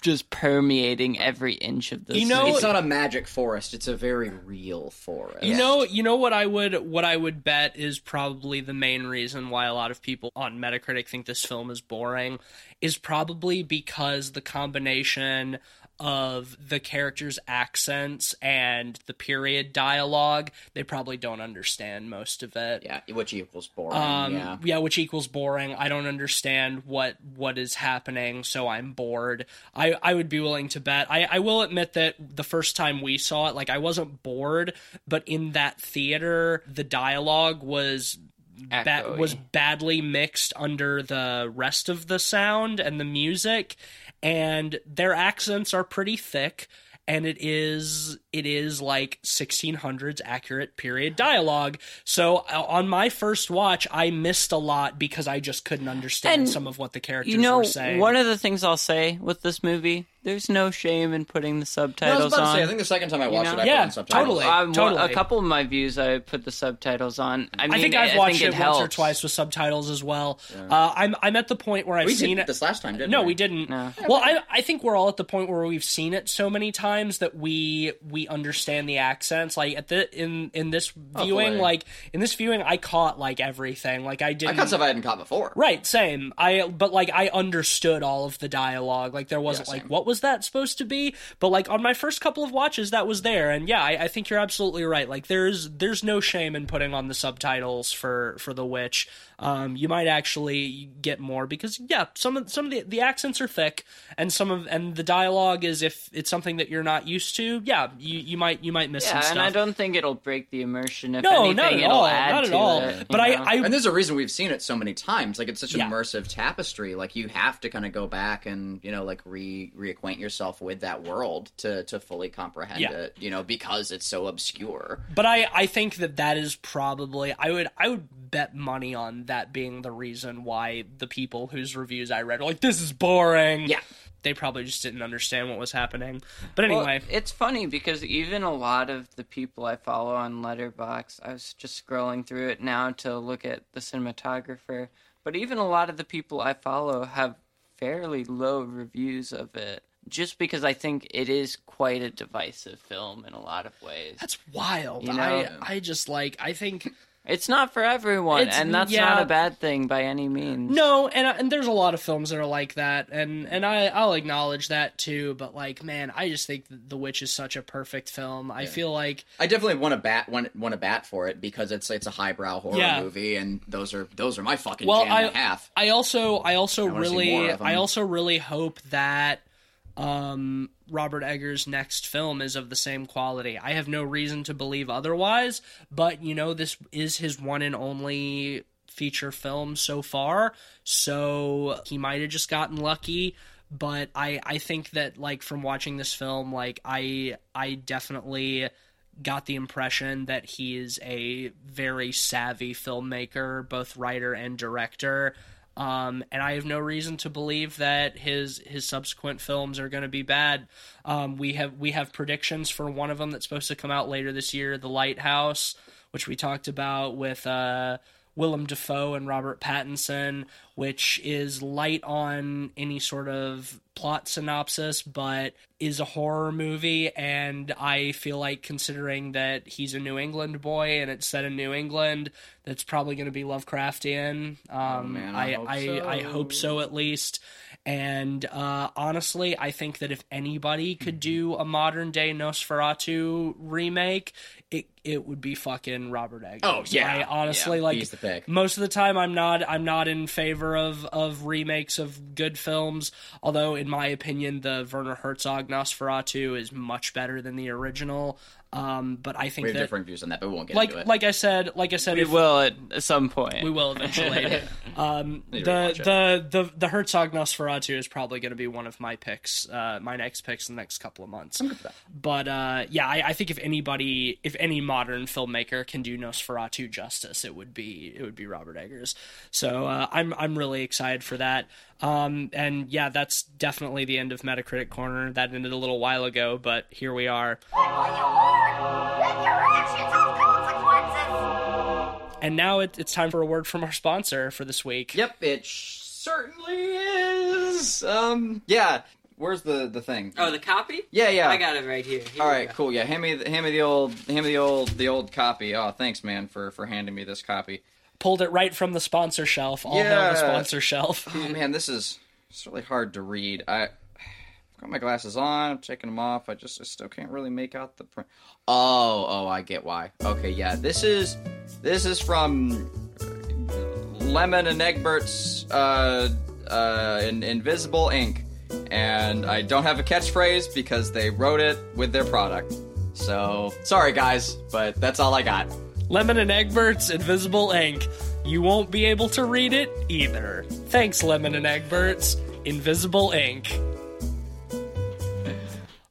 just permeating every inch of this. You know- scene. It's not a magic forest. It's a very real forest. You know, you know what I would what I would bet is probably the main reason why a lot of people on Metacritic think this film is boring is probably because the combination of the characters' accents and the period dialogue, they probably don't understand most of it. Yeah, which equals boring. Um, yeah. which equals boring. I don't understand what what is happening, so I'm bored. I, I would be willing to bet. I, I will admit that the first time we saw it, like I wasn't bored, but in that theater, the dialogue was ba- was badly mixed under the rest of the sound and the music, and their accents are pretty thick. And it is it is like 1600s accurate period dialogue. So uh, on my first watch, I missed a lot because I just couldn't understand And, some of what the characters you know, were saying. one of the things I'll say with this movie, there's no shame in putting the No, I was subtitles about to say, I think the second time I watched know? it, I Yeah, put in subtitles. totally. Um, Totally. A couple of my views, I put the subtitles on. I, mean, I think I've I watched think it, it once or twice with subtitles as well. Uh, I'm I'm at the point where I've We seen did it. this last time, didn't No, we? we didn't. No. Well, I I think we're all at the point where we've seen it so many times that we we understand the accents. Like at the in in this viewing, Hopefully. like in this viewing, I caught like everything. Like I I didn't. caught stuff I hadn't caught before. Right, same. I but like I understood all of the dialogue. Like there wasn't Yeah, like what what was that supposed to be? But like on my first couple of watches, that was there. And yeah, I, I think you're absolutely right. Like there's there's no shame in putting on the subtitles for for The Witch. Um, you might actually get more because yeah, some of some of the the accents are thick, and some of and the dialogue is if it's something that you're not used to, yeah, you you might you might miss Yeah, some stuff. and I don't think it'll break the immersion. If No, anything, not at it'll all, add not at to all. it, But I- I- And there's a reason we've seen it so many times. Like it's such an Yeah. immersive tapestry. Like you have to kind of go back and you know like re reacquaint yourself with that world to to fully comprehend Yeah. it. You know because it's so obscure. But I, I think that that is probably I would I would bet money on that being the reason why the people whose reviews I read are like this is boring. Yeah. they probably just didn't understand what was happening. But Well, anyway, it's funny because even a lot of the people I follow on Letterboxd, I was just scrolling through it now to look at the cinematographer. But even a lot of the people I follow have fairly low reviews of it, just because I think it is quite a divisive film in a lot of ways. that's wild. You know- I I just like I think It's not for everyone, It's- and that's yeah. not a bad thing by any means. no, and uh, and there's a lot of films that are like that, and and I I'll acknowledge that too. But like, man, I just think The Witch is such a perfect film. I feel like I definitely want to bat want, want to bat for it because it's it's a highbrow horror Yeah. movie, and those are those are my fucking Well, jam I- and a half. I also I also wanna really more of 'em. I also really hope that um Robert Eggers' next film is of the same quality. I have no reason to believe otherwise, but you know this is his one and only feature film so far, so he might have just gotten lucky. But I I think that like from watching this film, like I I definitely got the impression that he is a very savvy filmmaker, both writer and director. Um, and I have no reason to believe that his his subsequent films are going to be bad. Um, we have we have predictions for one of them that's supposed to come out later this year, The Lighthouse, which we talked about with uh, Willem Dafoe and Robert Pattinson, which is light on any sort of plot synopsis, but is a horror movie. And I feel like considering that he's a New England boy and it's set in New England, that's probably going to be Lovecraftian. Um, man, I I hope I, so. I hope so at least. And uh, honestly, I think that if anybody could do a modern day Nosferatu remake, it it would be fucking Robert Eggers. Oh, yeah. I honestly Yeah, like he's the pick. most of the time I'm not I'm not in favor of of remakes of good films. Although in my opinion, the Werner Herzog Nosferatu is much better than the original. Um, but I think We have that different views on that, but we won't get like into it. like I said, like I said, We if, will at some point. we will eventually. um, the, Need to rewatch it. the the the Herzog Nosferatu is probably going to be one of my picks, uh, my next picks in the next couple of months. But uh, yeah, I, I think if anybody, if any modern filmmaker can do Nosferatu justice, it would be it would be Robert Eggers. So uh, I'm I'm really excited for that. Um, and yeah, that's definitely the end of Metacritic Corner. That ended a little while ago, but here we are. And now it, it's time for a word from our sponsor for this week. Yep, it certainly is. Um, yeah. Where's the the thing? Oh, the copy? Yeah, yeah. I got it right here. Here All we right, go. cool. Yeah, hand me, the, hand me the old, hand me the old, the old copy. Oh, thanks, man, for for handing me this copy. Pulled it right from the sponsor shelf. All hail Yeah. the sponsor shelf. Oh man, this is it's really hard to read. I I've got my glasses on. I'm taking them off. I just I still can't really make out the print. Oh, oh, I get why. Okay, yeah, this is this is from Lemon and Egbert's uh, uh, in Invisible Ink, and I don't have a catchphrase because they wrote it with their product. So sorry, guys, but that's all I got. Lemon and Egbert's Invisible Ink. You won't be able to read it either. Thanks, Lemon and Egbert's Invisible Ink.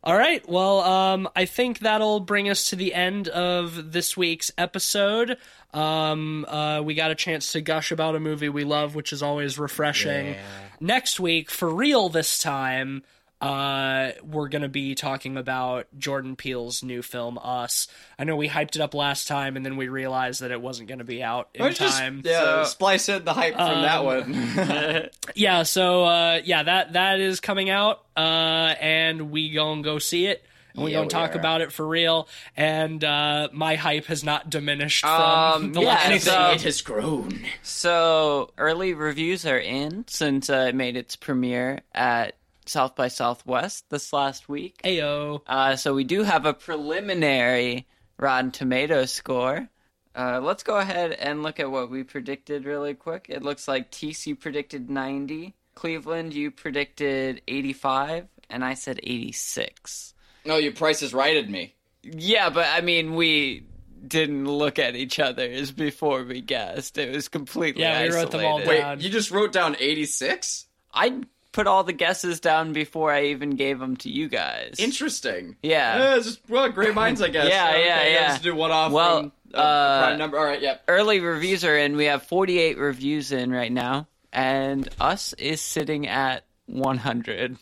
All right, well, um, I think that'll bring us to the end of this week's episode. Um, uh, we got a chance to gush about a movie we love, which is always refreshing. Next week, for real this time, uh, we're going to be talking about Jordan Peele's new film, Us. I know we hyped it up last time, and then we realized that it wasn't going to be out in time. yeah, splice in the hype from that one. yeah so uh yeah that that is coming out uh and we gonna go see it and we Yeah, gonna we talk are. about it for real and uh my hype has not diminished from Um, the yeah, last anything- uh, it has grown. So early reviews are in since uh, it made its premiere at South by Southwest this last week. ayo Uh, so we do have a preliminary Rotten Tomato score. Uh, let's go ahead and look at what we predicted really quick. It looks like TC predicted 90. Cleveland, you predicted 85, and I said 86. No, you prices righted me. Yeah, but I mean, we didn't look at each other's before we guessed. It was completely Yeah, we wrote them all isolated. Wait, you just wrote down 86? I put all the guesses down before I even gave them to you guys. Interesting. Yeah. Yeah, it's just, well, great minds, I guess. Yeah, Okay, yeah, yeah. Just do one off Well, from uh, uh, prime number. All right, yep. Early reviews are in. We have 48 reviews in right now, and us is sitting at 100.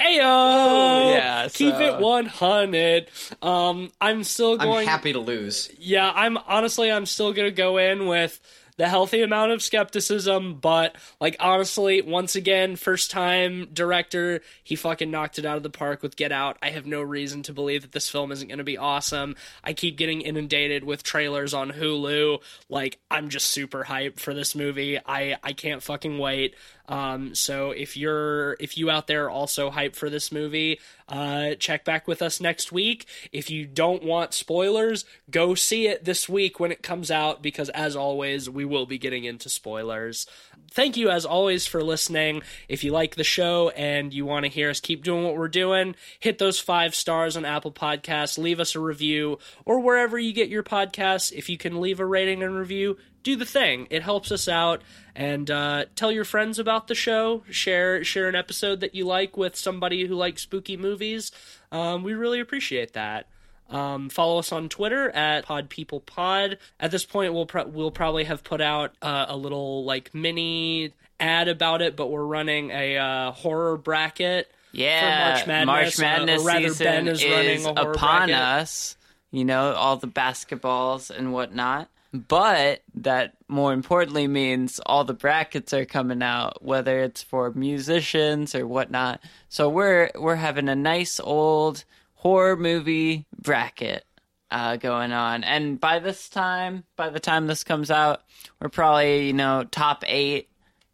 Ayo! Yeah, keep so- it 100 um i'm still I'm going happy to lose. yeah i'm honestly i'm still gonna go in with the healthy amount of skepticism but like honestly once again first time director he fucking knocked it out of the park with get out. I have no reason to believe that this film isn't gonna be awesome. I keep getting inundated with trailers on hulu. Like i'm just super hyped for this movie. I i can't fucking wait um, so if you're if you out there also hype for this movie, uh, check back with us next week. If you don't want spoilers, go see it this week when it comes out because as always, we will be getting into spoilers. Thank you as always for listening. If you like the show and you want to hear us keep doing what we're doing, hit those five stars on Apple Podcasts, leave us a review, or wherever you get your podcasts. If you can leave a rating and review, do the thing. It helps us out. And uh, tell your friends about the show. Share share an episode that you like with somebody who likes spooky movies. Um, we really appreciate that. Um, follow us on Twitter at PodPeoplePod. At this point, we'll pro- we'll probably have put out uh, a little like mini ad about it, but we're running a uh, horror bracket. Yeah, For March Madness, uh, or Madness rather, season Ben is running a upon bracket. us. You know, all the basketballs and whatnot. But that more importantly means all the brackets are coming out, whether it's for musicians or whatnot. So we're we're having a nice old horror movie bracket uh, going on, and by this time, by the time this comes out, we're probably you know top eight.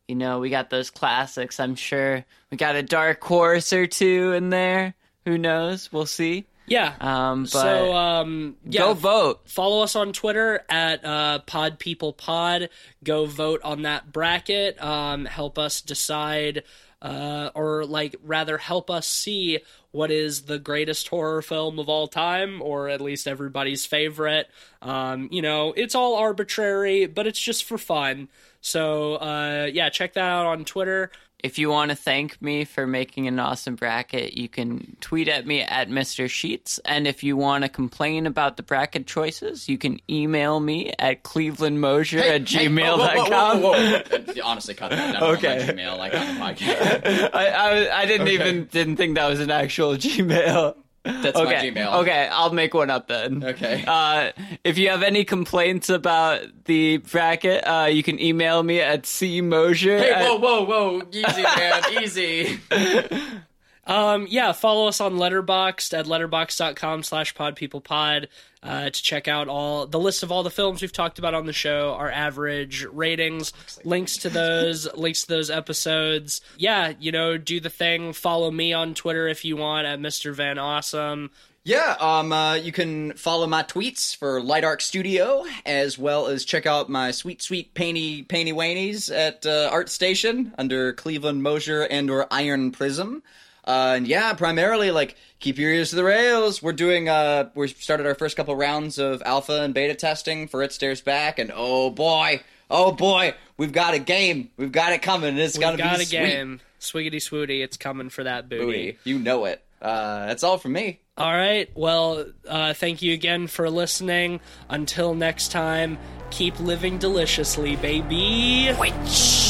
You know, we got those classics. I'm sure we got a dark horse or two in there. Who knows? We'll see. Yeah. Um, but so um, yeah, go vote. follow us on Twitter at uh, Pod People Pod. Go vote on that bracket. Um, help us decide, uh, or like rather, help us see what is the greatest horror film of all time, or at least everybody's favorite. Um, you know, it's all arbitrary, but it's just for fun. So uh, yeah, check that out on Twitter. If you want to thank me for making an awesome bracket, you can tweet at me at Mr. Sheets. And if you want to complain about the bracket choices, you can email me at clevelandmosier at gmail.com. Whoa, whoa, whoa, whoa. Honestly, cut that down. Okay. On my Gmail, like on the podcast. I, I, I didn't even didn't think that was an actual Gmail. That's Okay. my Gmail. Okay, I'll make one up then. Okay. Uh, if you have any complaints about the bracket, uh, you can email me at cmosier. Hey, at- whoa, whoa, whoa! Easy, man, easy. Um, yeah, follow us on Letterboxd at letterboxd.com slash podpeoplepod uh, to check out all the list of all the films we've talked about on the show, our average ratings, links to those, links to those episodes. Yeah, you know, do the thing. Follow me on Twitter if you want at Mr. Van Awesome. Yeah, um, uh, you can follow my tweets for Light Arc Studio, as well as check out my sweet, sweet painty, painty wainies at uh, Art Station under Cleveland Mosier and or Iron Prism. Uh, and yeah, primarily like keep your ears to the rails. We're doing uh, we started our first couple rounds of alpha and beta testing for It Stares Back, and oh boy, oh boy, we've got a game, we've got it coming. It's We've gonna got be a sweet. game. Swiggity swooty, it's coming for that booty. Booty. You know it. Uh, that's all from me. All right. Well, uh, thank you again for listening. Until next time, keep living deliciously, baby. Witch.